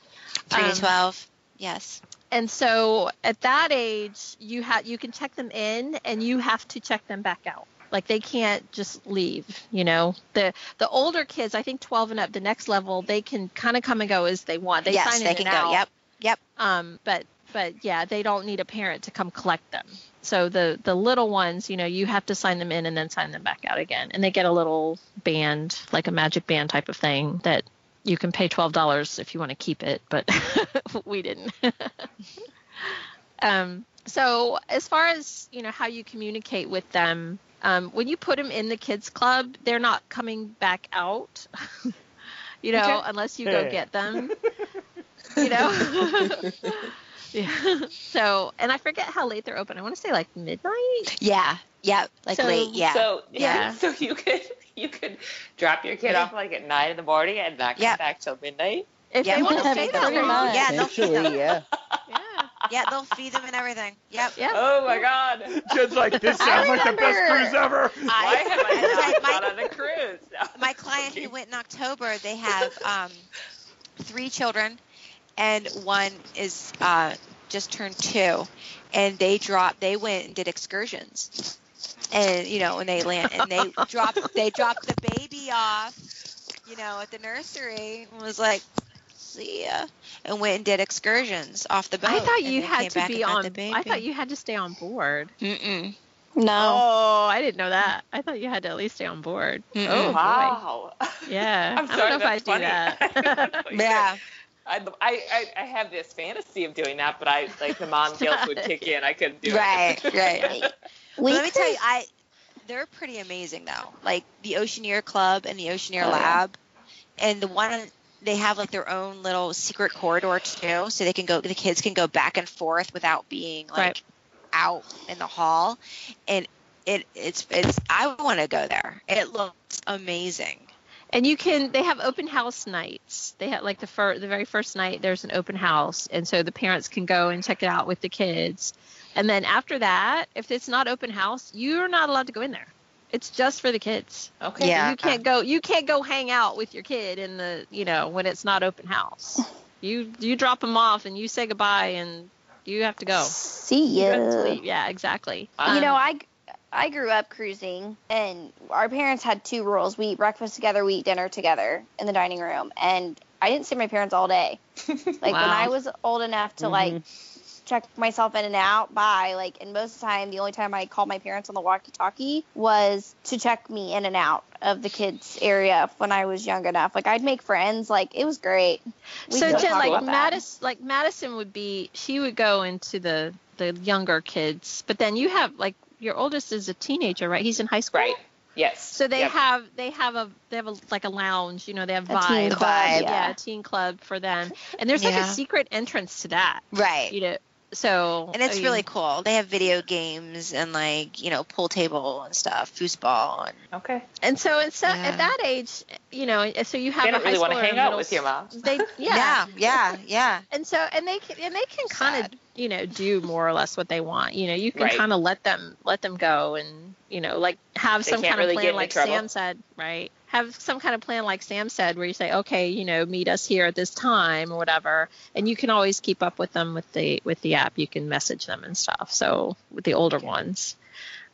Three Um, to twelve. Yes. and so at that age you have you can check them in and you have to check them back out like they can't just leave you know the the older kids i think 12 and up the next level they can kind of come and go as they want they yes, sign they in can and go. out. Yep. Yep. um but but yeah they don't need a parent to come collect them so the the little ones you know you have to sign them in and then sign them back out again and they get a little band like a magic band type of thing that you can pay twelve dollars if you want to keep it, but (laughs) we didn't. (laughs) um, so as far as you know how you communicate with them, um, when you put them in the kids club, they're not coming back out. (laughs) you know, Okay. unless you go get them. you know. Yeah. (laughs) So, and I forget how late they're open. I want to say like midnight. Yeah. Yep. Like So- late. Yeah. So Yeah. (laughs) So you could you could drop your kid off like at nine in the morning and not come Yep. back till midnight. If Yeah, they want they'll to stay feed that them. long. Yeah, they'll feed them. yeah. Yeah. (laughs) Yeah, they'll feed them and everything. Yep. yep. Oh my god. Jen's like, this sounds like the best cruise ever. Why have I I- not my- gone on a cruise? my client who went in October, they have um, three children, and one is uh, just turned two, and they dropped. They went and did excursions, and you know, when they land, and they (laughs) dropped. They dropped the baby off, you know, at the nursery, and was like, "See ya," and went and did excursions off the boat. I thought you had to be on. The baby. I thought you had to stay on board. Mm-mm. No. Oh, I didn't know that. I thought you had to at least stay on board. Mm-mm. Oh, boy. wow. Yeah. (laughs) I'm I don't sorry, know if I'd do that. (laughs) Yeah. I, I, I, I have this fantasy of doing that, but I like the mom guilt would (laughs) kick in. I couldn't do Right. it. Right. right. (laughs) But let me tell you, I they're pretty amazing though. Like the Oceaneer Club and the Oceaneer Oh, yeah. Lab, and the one they have like their own little secret corridor too, so they can go. The kids can go back and forth without being like Right. out in the hall, and it it's it's. I want to go there. It looks amazing. And you can they have open house nights. They have like the first the very first night there's an open house and so the parents can go and check it out with the kids. And then after that, if it's not open house, you're not allowed to go in there. It's just for the kids. Okay. Yeah. You can't go you can't go hang out with your kid in the, you know, when it's not open house. (sighs) You you drop them off and you say goodbye and you have to go. See You to Yeah, exactly. Wow. You know, Um, I I grew up cruising, and our parents had two rules: we eat breakfast together, we eat dinner together in the dining room, and I didn't see my parents all day. (laughs) Like when I was old enough to like mm-hmm. check myself in and out, bye. Like, and most of the time, the only time I called my parents on the walkie-talkie was to check me in and out of the kids area when I was young enough. Like, I'd make friends. Like, it was great. We so Jen, like. Madison, like Madison would be, she would go into the the younger kids, but then you have like your oldest is a teenager, right? He's in high school. Right. Yes. So they Yep. have they have a they have a like a lounge, you know, they have A teen vibe, yeah. yeah. a teen club for them, and there's like Yeah. a secret entrance to that, Right. you know. So And it's I mean, really um, cool. They have video games and like you know pool table and stuff, foosball and Okay. and so and so Yeah. at that age, you know, eh, so you have They a don't high really want to schooler, hang out middle with your mom. They (laughs) yeah. yeah, yeah, yeah. and so and they can and they can kind of you know do more or less what they want you know you can Right. kind of let them let them go and you know like have They some kind really of get plan like sam said right have some kind of plan like sam said where you say okay you know meet us here at this time or whatever and you can always keep up with them with the with the app you can message them and stuff so with the older ones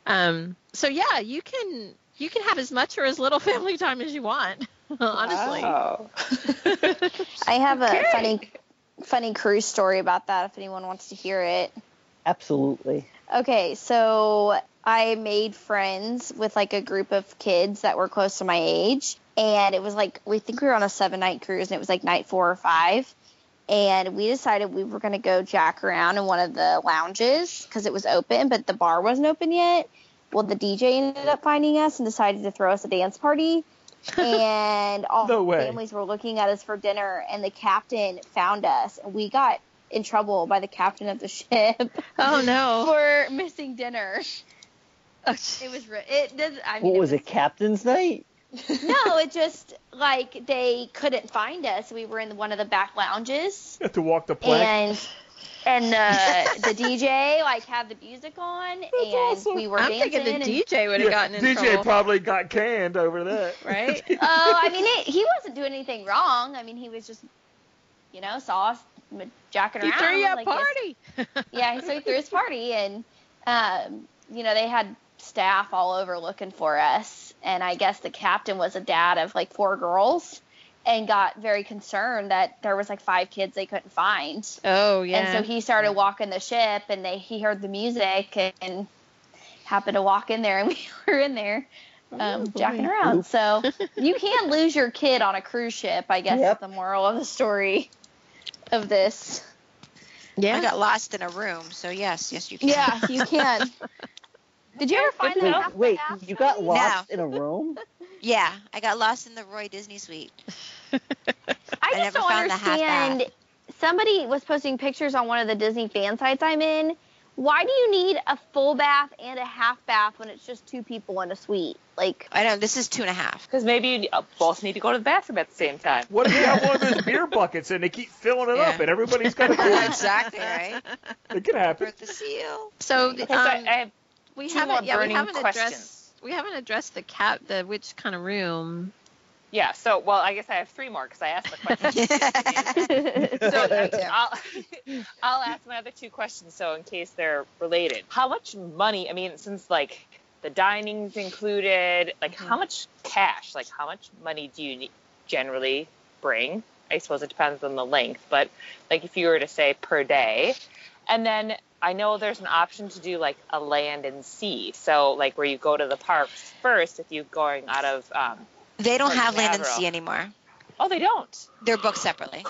um so yeah you can you can have as much or as little (laughs) family time as you want (laughs) honestly Wow. (laughs) I have a funny, funny cruise story about that if anyone wants to hear it. Absolutely. Okay, so I made friends with like a group of kids that were close to my age, and it was like we think we were on a seven night cruise, and it was like night four or five, and we decided we were gonna go jack around in one of the lounges because it was open, but the bar wasn't open yet. Well, the DJ ended up finding us and decided to throw us a dance party. (laughs) and all No the families were looking at us for dinner, and the captain found us, and we got in trouble by the captain of the (laughs) ship oh no for missing dinner. It was re- it did. I mean, What was it, Captain's Night? (laughs) No, it just like they couldn't find us. We were in one of the back lounges, You have to walk the plank. and and uh, (laughs) the DJ like had the music on, and awesome. we were i'm dancing. thinking the dj would have Yeah, gotten in DJ trouble probably got canned over that. (laughs) right Oh, I mean, it, he wasn't doing anything wrong. I mean, he was just, you know, saw us m- jacking He around. threw you a like, yes. party. yeah, so he threw his party, and um, you know they had staff all over looking for us, and I guess the captain was a dad of like four girls, and got very concerned that there was like five kids they couldn't find, Oh yeah. and so he started walking the ship, and they he heard the music and happened to walk in there, and (laughs) we were in there. Um, boy. jacking around. So (laughs) you can lose your kid on a cruise ship, I guess Yep. is the moral of the story of this. yeah. I got lost in a room, so yes, yes you can. Yeah, you can. (laughs) Did you ever find Good that? to know. half by Wait, you got study? lost in a room? (laughs) Yeah, I got lost in the Roy Disney suite. (laughs) I I just never don't found the half understand. Somebody was posting pictures on one of the Disney fan sites I'm in why do you need a full bath and a half bath when it's just two people in a suite? Like, I know this is two and a half. Because maybe you uh, both need to go to the bathroom at the same time. What if you have one of those (laughs) beer buckets and they keep filling it Yeah. up and everybody's got a Yeah, beer? exactly right. It can happen. Birth the seal. So Because I, um, I have we two haven't yeah we haven't questions. addressed we haven't addressed the cat the which kind of room. yeah. So well, I guess I have three more because I asked the question. (laughs) so (laughs) I'll, I'll ask my other two questions so in case they're related how much money i mean since like the dining's included like how mm-hmm. much cash like how much money do you generally bring i suppose it depends on the length but like if you were to say per day and then i know there's an option to do like a land and sea so like where you go to the parks first if you're going out of um, They don't Or have land and sea anymore. oh they don't They're booked separately.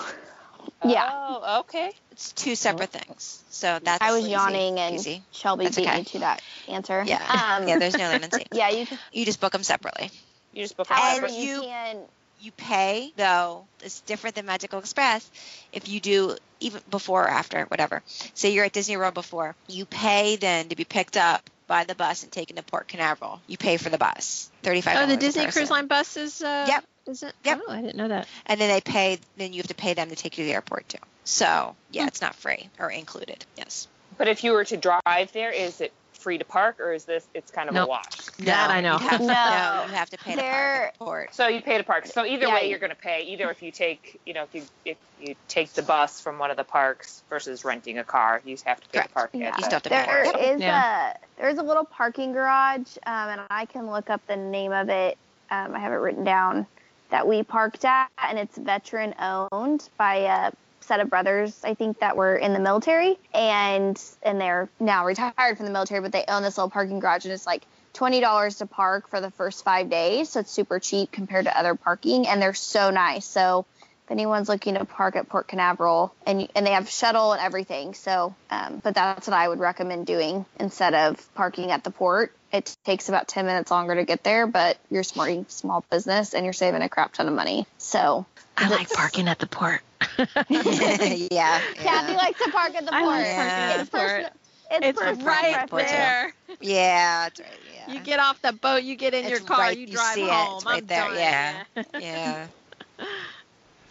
Yeah. oh okay It's two separate things. So that's I was easy, yawning and easy. Shelby That's beat okay. me to that answer. Yeah. Um, yeah, there's no land and sea. (laughs) yeah, you can. You just book them separately. you just book However, And you, you- can. You pay though. It's different than Magical Express. If you do even before or after, whatever. Say you're at Disney World before, you pay then to be picked up by the bus and taken to Port Canaveral. You pay for the bus, thirty-five. Oh, the Disney. Cruise Line bus is. Uh, Yep. Is it? Yep. Oh, I didn't know that. and then they pay. Then you have to pay them to take you to the airport too. So yeah, it's not free or included. Yes. But if you were to drive there, is it free to park or is this it's kind of Nope. a wash? That I know. You have, No. (laughs) no, you have to pay to park the. So you pay to park. So either Yeah, way, you- you're going to pay. Either if you take, you know, if you if you take the bus from one of the parks versus renting a car, you have to pay Correct. to park Yeah. at You the still have to pay There for it. is Yeah. a there's a little parking garage, um, and I can look up the name of it. Um, I have it written down that we parked at, and it's veteran owned by a set of brothers, I think, that were in the military, and and they're now retired from the military, but they own this little parking garage, and it's like twenty dollars to park for the first five days, so it's super cheap compared to other parking, and they're so nice. So if anyone's looking to park at Port Canaveral, and and they have shuttle and everything. So, um, but that's what I would recommend doing instead of parking at the port. It takes about 10 minutes longer to get there, but you're supporting small business and you're saving a crap ton of money. So, I like parking at the port. (laughs) yeah. Kathy yeah. likes to park at the I port. like parking at the it's port. personal. It's, It's personal right preference. there. Yeah, that's right. Yeah. You get off the boat, you get in your car, right- you you drive see it. home. It's right I'm there, done. yeah. yeah. (laughs)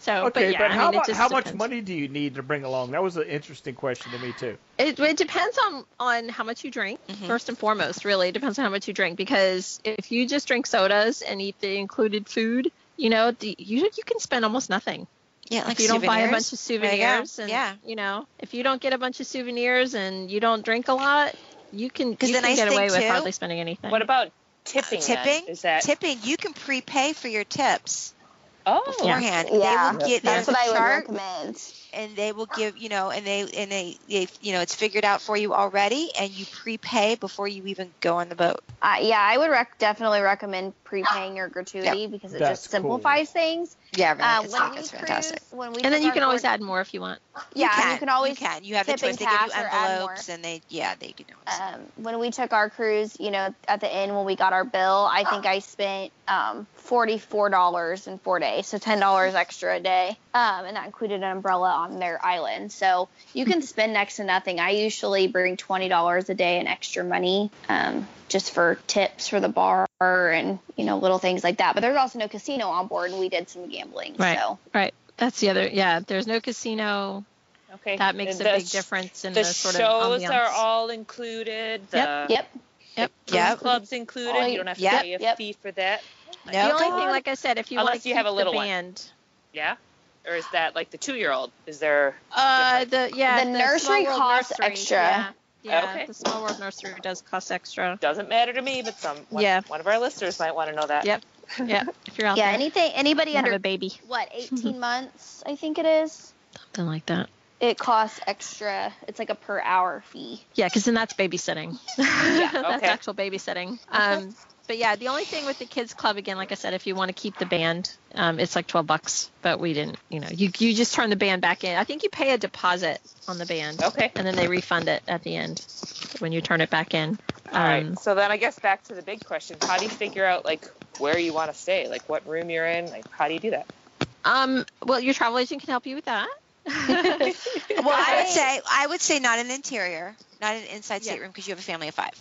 So, Okay, but yeah, but I how, mean, about, how much money do you need to bring along? That was an interesting question to me too. It, it depends on on how much you drink. Mhm. First and foremost, really, it depends on how much you drink. Because if you just drink sodas and eat the included food, you know, the, you you can spend almost nothing. Yeah, like if you don't buy a bunch of There you souvenirs, and Yeah. you know, if you don't get a bunch of souvenirs and you don't drink a lot, you can 'Cause you the can nice get thing, away with too- hardly spending anything. What about tipping? then? tipping. Is that tipping? You can prepay for your tips oh beforehand. Yeah, They will get that's there's what I a would recommend. and they will give you know, and they and they, they you know, it's figured out for you already, and you prepay before you even go on the boat. Uh, yeah, I would rec- definitely recommend prepaying your gratuity because it That's just cool. simplifies things. Yeah, really, Uh, it's, when like, it's cruise, fantastic. when we and then you can always board- add more if you want. Yeah, you and can. you can always you can. You have the choice. They give you cash or add envelopes, and they yeah, they you know. um, when we took our cruise, you know, at the end when we got our bill, I think I spent um, forty-four dollars in four days, so ten dollars extra a day, um, and that included an umbrella on their island. So you can spend next to nothing. I usually bring twenty dollars a day in extra money, um, just for tips for the bar and you know little things like that. But there's also no casino on board, and we did some gambling. Right. So Right. That's the other. Yeah. There's no casino. okay? That makes And a big difference in The the, sort of The shows of are all included. The Yep. yep, Yep. Yeah. Club's included. All you don't have to Yep. pay a Yep. fee for that. No. The only thing, like I said, if you Unless want to you have a little the one. band, Yeah. Or is that like the two-year-old? Is there? uh, the yeah, The the, nursery costs nursery, extra. Yeah, yeah Okay. the Small World Nursery does cost extra. Doesn't matter to me, but some one, Yeah. one of our listeners might want to know that. Yep. Yeah, if you're out yeah. there, Anything, anybody under a baby, what, (laughs) 18 months? I think it is. something like that. It costs extra. It's like a per hour fee. Yeah, because then that's babysitting. (laughs) Yeah, that's actual babysitting. Um, but yeah, the only thing with the kids club again, like I said, if you want to keep the band, um, it's like twelve bucks. But we didn't, you know, you you just turn the band back in. I think you pay a deposit on the band, Okay. and then they refund it at the end when you turn it back in. All right. Um, So then I guess back to the big question: How do you figure out like where you want to stay? Like what room you're in? Like how do you do that? Um, well, your travel agent can help you with that. (laughs) (laughs) Well, I would say I would say not an interior, not an inside Yeah. stateroom because you have a family of five.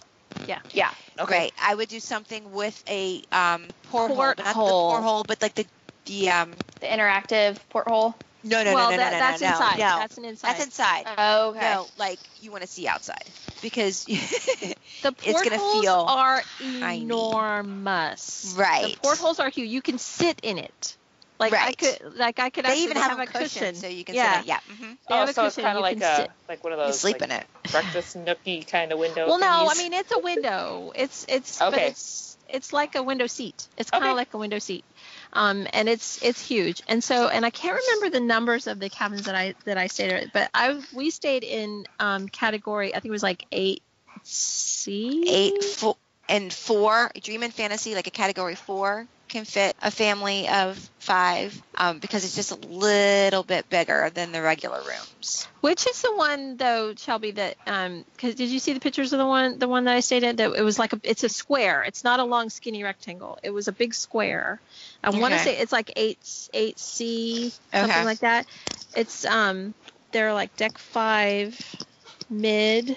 Yeah. Yeah. Okay. Right. I would do something with a um, porthole, but not the Porthole. porthole, but like the the um. The interactive porthole. No, no, well, no, no, that, no, that's no, no, inside. no. That's an inside. That's inside. Oh, okay. No, like you want to see outside because (laughs) the it's gonna portholes feel are tiny. enormous. Right. The portholes are huge. You can sit in it. Like I could, like I could they even have, a a cushion, so you can yeah. sit in it. Yeah. hmm They have Oh, a so it's kind of like a sit. like one of You those sleep like, in it. breakfast nookie kind of window. Well, no, I mean it's a window. It's it's but it's it's like a window seat. It's kind of Okay. like a window seat, um, and it's it's huge. And so and I can't remember the numbers of the cabins that I that I stayed at, but I we stayed in um, category. I think it was like eight C. Eight, four, and four. Dream and fantasy, like a category four, can fit a family of five um, because it's just a little bit bigger than the regular rooms. Which is the one though, Shelby? That um, because did you see the pictures of the one the one that I stayed at? That it was like a it's a square. It's not a long skinny rectangle. It was a big square. I want to say it's like eight eight C something Okay. like that. It's um they're like deck five mid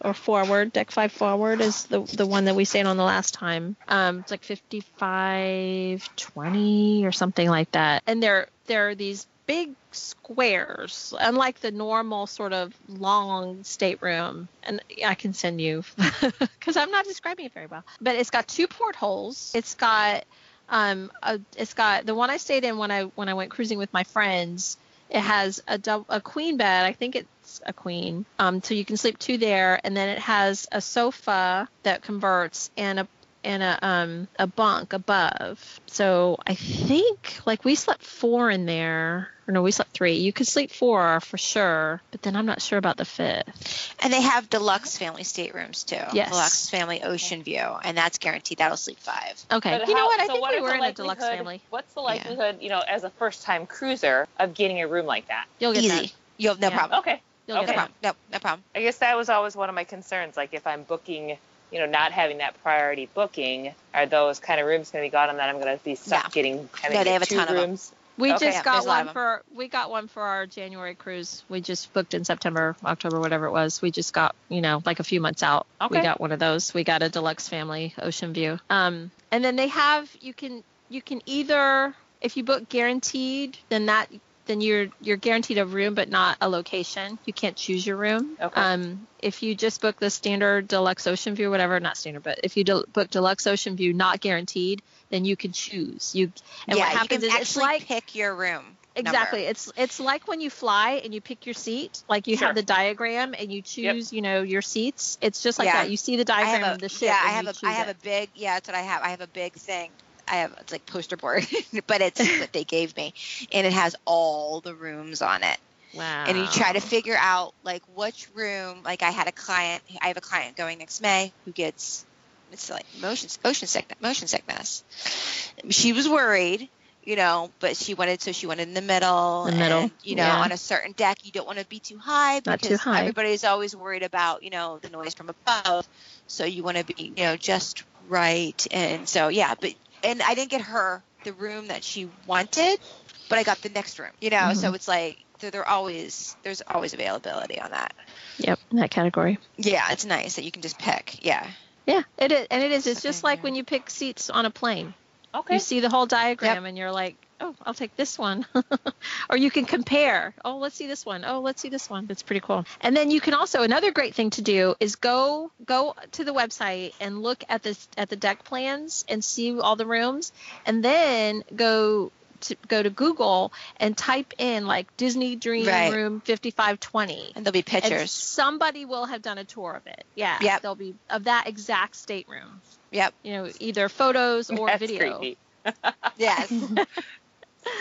or forward. Deck five forward is the the one that we stayed on the last time. Um, it's like fifty five twenty or something like that. And they're they're these big squares, unlike the normal sort of long stateroom. And I can send you (laughs) because I'm not describing it very well. But it's got two portholes. It's got um a, it's got the one I stayed in when I when I went cruising with my friends. It has a a queen bed. I think it's a queen. Um, so you can sleep two there, and then it has a sofa that converts and a and a um a bunk above. So I think like we slept four in there. Or no, we slept three. You could sleep four for sure, but then I'm not sure about the fifth. And they have deluxe family staterooms too. Yes. Deluxe family ocean view, and that's guaranteed. That'll sleep five. Okay. But you know what? I so think what we is were in a deluxe family. What's the likelihood, you know, as a first-time cruiser, of getting a room like that? You'll get Easy. that. You'll have no Yeah. problem. Okay. You'll No get Okay. problem. No, no problem. I guess that was always one of my concerns. Like if I'm booking, you know, not having that priority booking, are those kind of rooms going to be gone, and then I'm going to be stuck No. getting having No, to they get have a two ton Of rooms? We Okay. just Yeah, got there's a lot one for we got one for our January cruise. We just booked in September, October, whatever it was. We just got, you know, like a few months out. Okay. We got one of those. We got a deluxe family ocean view. Um and then they have you can you can either if you book guaranteed, then that then you're you're guaranteed a room but not a location. You can't choose your room. Okay. Um if you just book the standard deluxe ocean view whatever, not standard, but if you del book deluxe ocean view not guaranteed, then you can choose. You and yeah, what happens you is can it's actually like pick your room. Exactly. number. It's it's like when you fly and you pick your seat, like you Sure. have the diagram and you choose, you know, your seats. It's just like Yeah. that. You see the diagram a, of the ship. Yeah, I have a have it. a big yeah, that's what I have. I have a big thing. I have it's like poster board, (laughs) but it's what they gave me, and it has all the rooms on it. wow. And you try to figure out like which room. Like I had a client. I have a client going next May who gets it's like motion ocean sickness. Motion sickness. She was worried. You know, but she wanted so she wanted in the middle. The middle, and, you know, yeah. on a certain deck, you don't want to be too high Not because too high. everybody's always worried about you know the noise from above. So you want to be you know just right. And so yeah, but and I didn't get her the room that she wanted, but I got the next room. You know, Mm-hmm. so it's like so they're always there's always availability on that. Yep, in that category. Yeah, it's nice that you can just pick. Yeah. Yeah, it is, and it is. It's Okay, just like yeah. when you pick seats on a plane. Okay. You see the whole diagram, and you're like, oh, I'll take this one. (laughs) or you can compare. Oh, let's see this one. Oh, let's see this one. That's pretty cool. And then you can also another great thing to do is go go to the website and look at this at the deck plans and see all the rooms, and then go. To, go to Google and type in like Disney Dream Right. Room 5520 And there'll be and pictures. somebody will have done a tour of it. Yeah. Yep. They'll be of that exact stateroom. Yep. You know, either photos or That's video. creepy. (laughs) Yes. (laughs)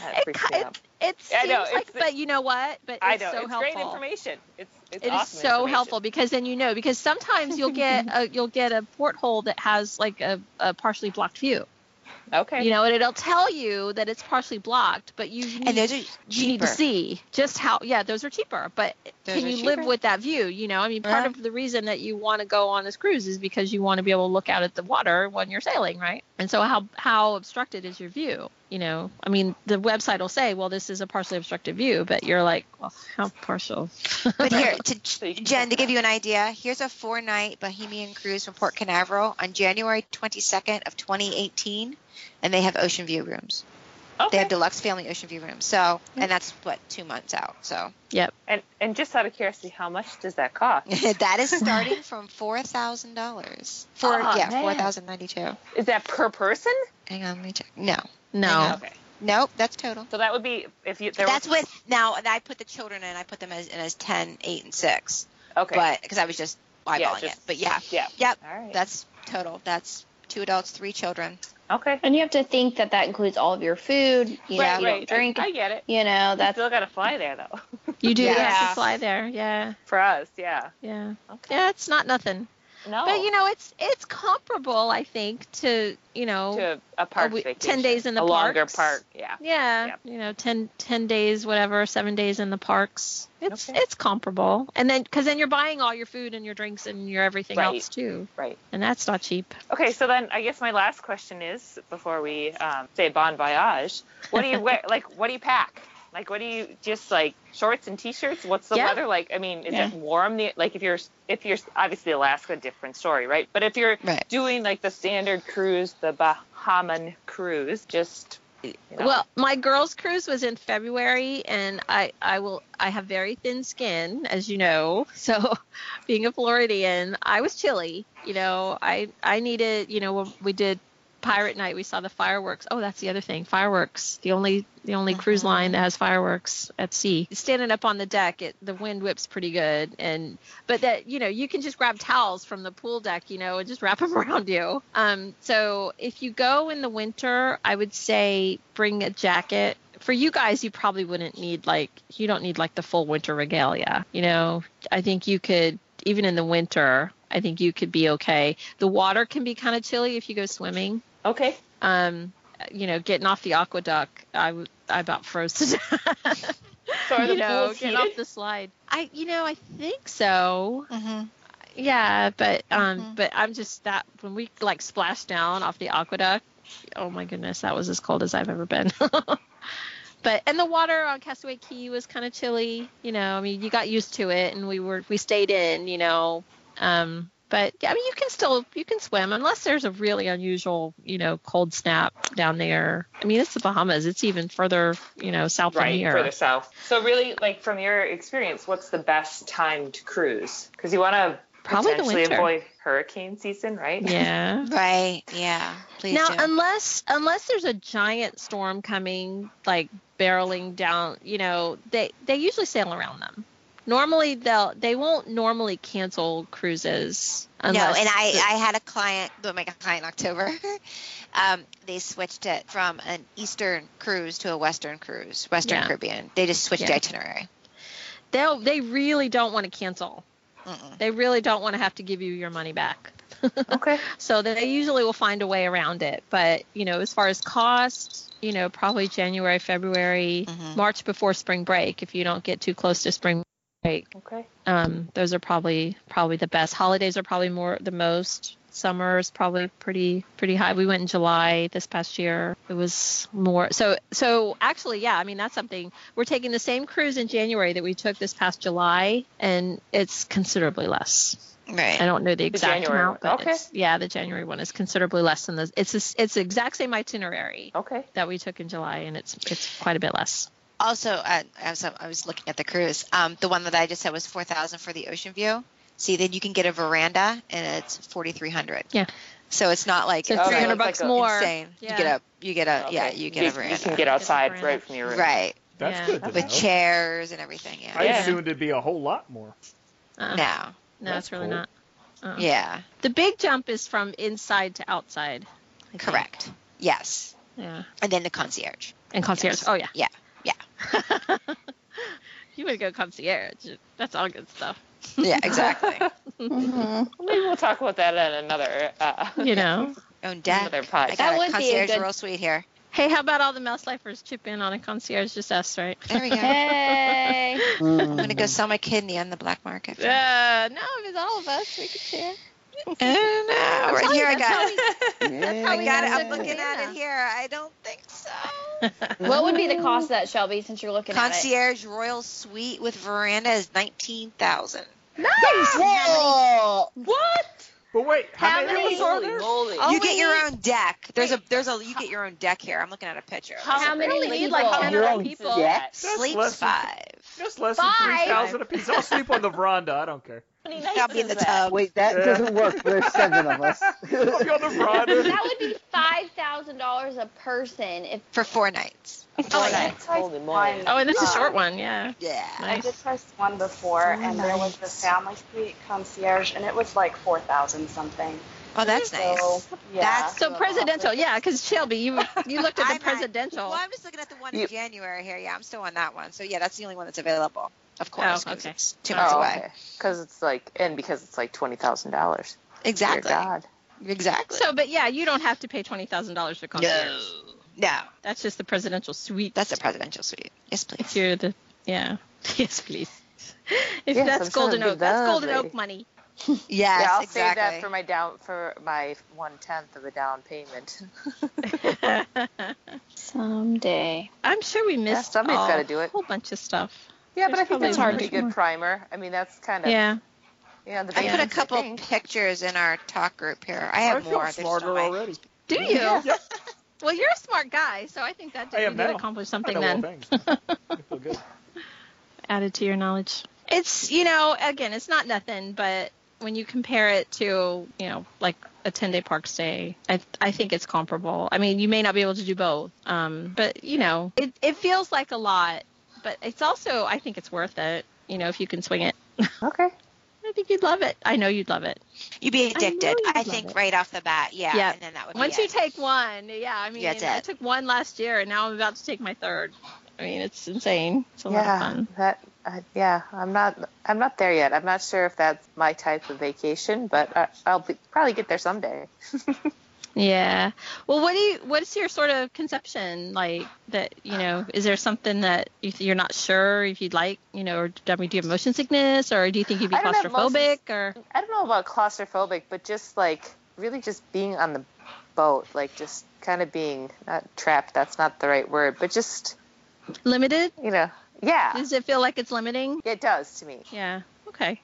It, freaks ki- me it, it seems know, like, but you know what? But it's I know so it's helpful. great information. It's it's It is awesome so helpful because then you know because sometimes you'll get (laughs) a, you'll get a porthole that has like a, a partially blocked view. Okay. You know, and it'll tell you that it's partially blocked, but you need, and those are you need to see just how yeah those are cheaper but Those can you live with that view you know i mean part Yeah. of the reason that you want to go on this cruise is because you want to be able to look out at the water when you're sailing right And so how how obstructed is your view? You know, I mean, the website will say, well, this is a partially obstructed view, but you're like, well, how partial? (laughs) But here, to, So you can Jen, to give you an idea, here's a four-night Bahamian cruise from Port Canaveral on January 22nd of 2018, and they have ocean view rooms. They have deluxe family ocean view rooms. So, and that's what two months out. So Yep. And and just out of curiosity, how much does that cost? (laughs) that is starting (laughs) from four thousand dollars. For Oh, yeah, man. four thousand ninety-two. Is that per person? Hang on, let me check. No, no. Okay. nope, that's total. So that would be if you. There That's was, with now. And I put the children in. I put them as in as 10, 8, and six. Okay. But because I was just eyeballing Yeah, just- it. But yeah, yeah. yep, All right. that's total. That's two adults, three children. okay. And you have to think that that includes all of your food. You know, right. you Right. don't drink. I, I get it. you know, You that's still got to fly there though. You do Yeah. have to fly there. Yeah, For us, yeah. yeah, Okay. yeah. It's not nothing. No. But you know, it's it's comparable, I think, to you know, to a park we- vacation. 10 days in the parks. a longer parks. park. Yeah. yeah, Yep. you know, 10, 10 days, whatever, seven days in the parks. It's Okay. it's comparable, and then because then you're buying all your food and your drinks and your everything Right. else too, Right. and that's not cheap. Okay, so then I guess my last question is before we um, say bon voyage, what do you (laughs) wear? like, what do you pack? Like, what do you just like shorts and t-shirts? What's the Yeah. weather like? I mean, is Yeah. it warm? The, like, if you're if you're obviously Alaska, different story, right? But if you're Right. doing like the standard cruise, the Bahaman cruise, just you know, Well, my girls' cruise was in February, and I, I will I have very thin skin, as you know. (laughs) So, being a Floridian, I was chilly. You know, I I needed. You know, we did Pirate Night, we saw the fireworks. Oh, that's the other thing, fireworks. The only the only cruise line that has fireworks at sea. Standing up on the deck, it the wind whips pretty good, and but that you know you can just grab towels from the pool deck, you know, and just wrap (laughs) them around you. Um, so if you go in the winter, I would say bring a jacket. For you guys, you probably wouldn't need like you don't need like the full winter regalia. You know, I think you could even in the winter. I think you could be okay. The water can be kind of chilly if you go swimming. Okay. Um, you know, getting off the AquaDuck, I I about froze to (laughs) death. So you know, getting off the slide. I, you know, I think so. Mm-hmm. Yeah, but um, Mhm. but I'm just that when we like splashed down off the AquaDuck. Oh my goodness, that was as cold as I've ever been. (laughs) but and the water on Castaway Cay was kind of chilly. You know, I mean, you got used to it, and we were we stayed in. You know, um, but yeah, I mean, you can still you can swim unless there's a really unusual, you know, cold snap down there. I mean, it's the Bahamas. It's even further, you know, south from Right, here. further south. So really, like from your experience, what's the best time to cruise? Because you want to Probably the potentially winter. avoid hurricane season, right? Yeah. (laughs) Right. Yeah. Please now, do. unless unless there's a giant storm coming, like barreling down, you know, they they usually sail around them. Normally, they'll they won't normally cancel cruises. no, and I, the- I had a client, well, my client in October. (laughs) um, they switched it from an Eastern cruise to a Western cruise, Western Yeah. Caribbean. They just switched the itinerary. they'll they really don't want to cancel. Mm-mm. They really don't want to have to give you your money back. (laughs) Okay. So they usually will find a way around it. But, you know, as far as cost, you know, probably January, February, Mhm. March before spring break if you don't get too close to spring break. Okay. Um, those are probably probably the best. Holidays are probably more the most. Summer is probably pretty pretty high. We went in July this past year. It was more. So so actually, yeah. I mean, that's something. We're taking the same cruise in January that we took this past July, and it's considerably less. Right. I don't know the exact January amount, but Okay. it's, yeah, the January one is considerably less than the. It's a, it's the exact same itinerary Okay. that we took in July, and it's it's quite a bit less. Also, uh, as I was looking at the cruise, um, the one that I just said was four thousand for the ocean view. See, then you can get a veranda, and it's forty three hundred. Yeah. So it's not like So Okay. it's three like hundred Looks bucks like more. insane. Yeah. You get a, you get a, yeah, you get a veranda. You can get outside veranda. right from your room. right That's Yeah. good to with know. chairs and everything. Yeah. I Yeah. assumed it'd be a whole lot more. Uh, No. no, That's it's really cool. not. Uh-uh. Yeah. The big jump is from inside to outside. I think. Correct. Yes. Yeah. And then the concierge. And concierge. Yes. Oh yeah. Yeah. Yeah. (laughs) you would go concierge. That's all good stuff. Yeah. Exactly. (laughs) Mhm. Maybe we'll talk about that in another uh, You know. (laughs) Own deck. another I podcast. got That a would be a concierge good- real sweet here. Hey, how about all the mouse lifers chip in on a concierge? Just us, right? There we go. Hey. I'm gonna go sell my kidney on the black market. Uh, no, if it's all of us, we could share. I don't. Uh, right telling here, I that's got how it. we- (laughs) I got it. I'm looking at it here. I don't think so. (laughs) What would be the cost of that, Shelby, since you're looking at it? Concierge Royal Suite with veranda is nineteen thousand. Nice. Whoa! What? But wait, how, How many, many- of are Holy there? moly. You get your own deck. There's a there's a you get your own deck here. I'm looking at a picture. How How many many need people? like 10 Your other own people? deck? Sleeps less than- five. Just less than three thousand a piece. I'll sleep on the veranda. I don't care. How I'll be in the that? tub. Wait, that Yeah. doesn't work. There's (laughs) seven of us. (laughs) I'll be on the veranda. That would be five thousand dollars a person if for four nights. Four Oh, yeah. nights. Holy moly. Oh, and that's a Uh, short one, yeah. Yeah. I did test one before, and there was the family suite concierge, and it was like four thousand something. Oh, that's nice. So yeah. That's- So presidential, yeah, because Shelby, you you looked at I'm the (laughs) not- presidential. Well, I'm just looking at the one You- in January here. Yeah, I'm still on that one. So yeah, that's the only one that's available. Of course, Oh, 'cause okay. it's two oh, months Oh, away. okay. Because it's like, and because it's like twenty thousand dollars. Exactly. Dear God. Exactly. So, but yeah, you don't have to pay twenty thousand dollars for concierge. no, no, That's just the presidential suite. that's a presidential suite. Yes, If please. you're the yeah. (laughs) Yes, please. If Yes, that's I'm golden oak, that's golden oak money. (laughs) (laughs) Yes, yeah, I'll exactly. save that for my down for my one tenth of a down payment. someday. I'm sure we missed somebody's a gotta do it. whole bunch of stuff. Yeah, but I think probably that's a much pretty good more. primer. I mean, that's kind of Yeah. yeah. The I put a couple think. pictures in our talk group here. I have I feel more. There's smarter no already. Do you? Yep. Well, you're a smart guy, so I think that did, am you did accomplish something know then. I feel good. (laughs) Added to your knowledge. It's you know again, it's not nothing, but when you compare it to you know like a 10 day park stay, I I think it's comparable. I mean, you may not be able to do both, um, but you know it it feels like a lot, but it's also I think it's worth it. You know, if you can swing it. (laughs) Okay. I think you'd love it. I know you'd love it. You'd be addicted. you'd I, think it. right off the bat. Yeah. Yeah. And then that would be great. Once be you it. take one, yeah, I mean, That's I it. took one last year, and now I'm about to take my third. I mean, it's insane. It's a lot of fun. that. Uh, yeah, I'm not. I'm not there yet. I'm not sure if that's my type of vacation, but I, I'll be, probably get there someday. (laughs) Yeah. Well, what do you? What's your sort of conception like? That you know, is there something that you, you're not sure if you'd like? You know, or I mean, do you have motion sickness, or do you think you'd be I don't motion- claustrophobic, or I don't know about claustrophobic, but just like really just being on the boat, like just kind of being not trapped. That's not the right word, but just limited? you know, yeah, Does it feel like it's limiting? it does to me. Yeah. Okay.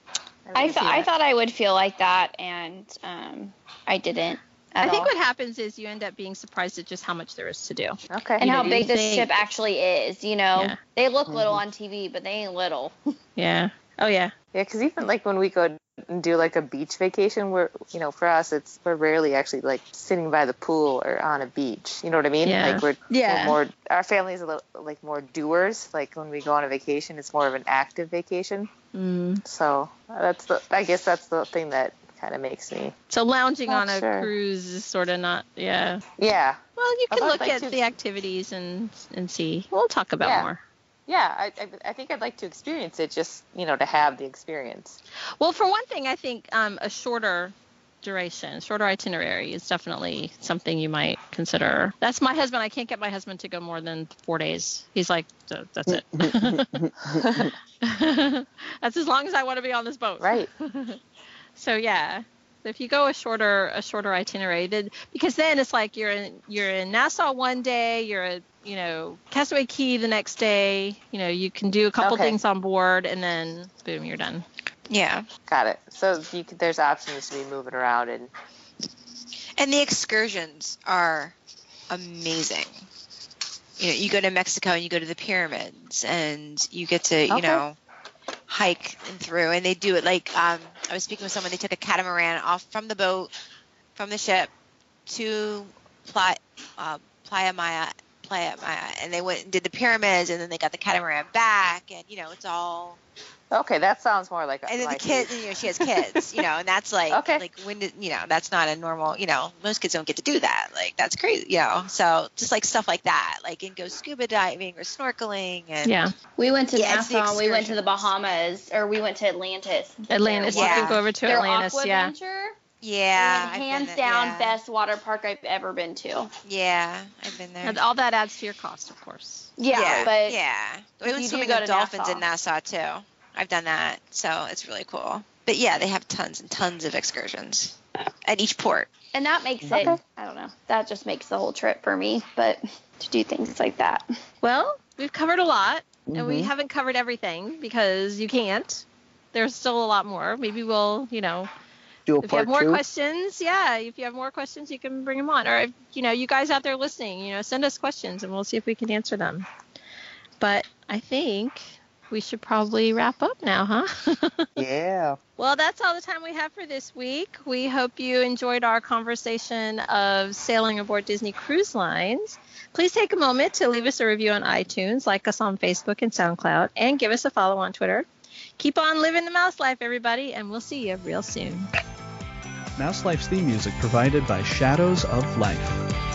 I can thought I thought I would feel like that, and um, I didn't. At I think all. what happens is you end up being surprised at just how much there is to do. Okay. and you how know, big this think- ship actually is. You know, Yeah. they look little on TV, but they ain't little. (laughs) Yeah. Oh yeah. Yeah, because even like when we go and do like a beach vacation, we're you know for us it's we're rarely actually like sitting by the pool or on a beach. You know what I mean? Yeah. Like we're, Yeah. we're more our family is a little like more doers. Like when we go on a vacation, it's more of an active vacation. Mm. So that's the I guess that's the thing that kind of makes me So lounging Not on a sure. cruise is sort of not. Yeah. yeah Well, you can look like at to- the activities and and see. We'll talk about Yeah. more. yeah I, I I think I'd like to experience it just you know to have the experience. Well, for one thing, I think um, a shorter duration, shorter itinerary is definitely something you might consider. That's my husband. I can't get my husband to go more than four days. He's like, that's it. (laughs) (laughs) that's as long as I want to be on this boat. Right. (laughs) So yeah, if you go a shorter a shorter itinerary, then because then it's like you're in you're in Nassau one day, you're at you know Castaway Cay the next day. You know you can do a couple Okay. things on board, and then boom, you're done. Yeah. Got it. So you could, there's options to be moving around and And the excursions are amazing. You know, you go to Mexico and you go to the pyramids and you get to, you Okay. know, hike and through and they do it like um I was speaking with someone they took a catamaran off from the boat from the ship to Playa uh, Playa Maya Playa Maya and they went and did the pyramids and then they got the catamaran back and you know it's all okay, that sounds more like a and then the my kids, you know, she has kids, you know, and that's (laughs) like, Okay. like when did, you know, that's not a normal, you know, most kids don't get to do that. Like that's crazy, you know. So just like stuff like that, like and go scuba diving or snorkeling and Yeah, We went to Yeah, the Nassau. We went to the. Bahamas, or we went to Atlantis. Atlantis. Yeah. You can go over to Their Atlantis. Aqua Yeah. Adventure. yeah, and I've been hands down yeah. best water park I've ever been to. Yeah, I've been there. And all that adds to your cost, of course. Yeah, but yeah, we you went do swimming go with to dolphins Nassau. in Nassau too. I've done that, so it's really cool. But yeah, they have tons and tons of excursions. at each port. And that makes it, Okay. I don't know, that just makes the whole trip for me. But to do things like that. Well, we've covered a lot, and we Mhm. haven't covered everything because you can't. There's still a lot more. Maybe we'll, you know, Do a if you have more two. questions, yeah, if you have more questions, you can bring them on. Or if, you know, you guys out there listening, you know, send us questions and we'll see if we can answer them. But I think we should probably wrap up now, huh? (laughs) Yeah. Well, that's all the time we have for this week. We hope you enjoyed our conversation of sailing aboard Disney Cruise Lines. Please take a moment to leave us a review on iTunes, like us on Facebook and SoundCloud, and give us a follow on Twitter. Keep on living the mouse life, everybody, and we'll see you real soon. Mouse Life's theme music provided by Shadows of Life.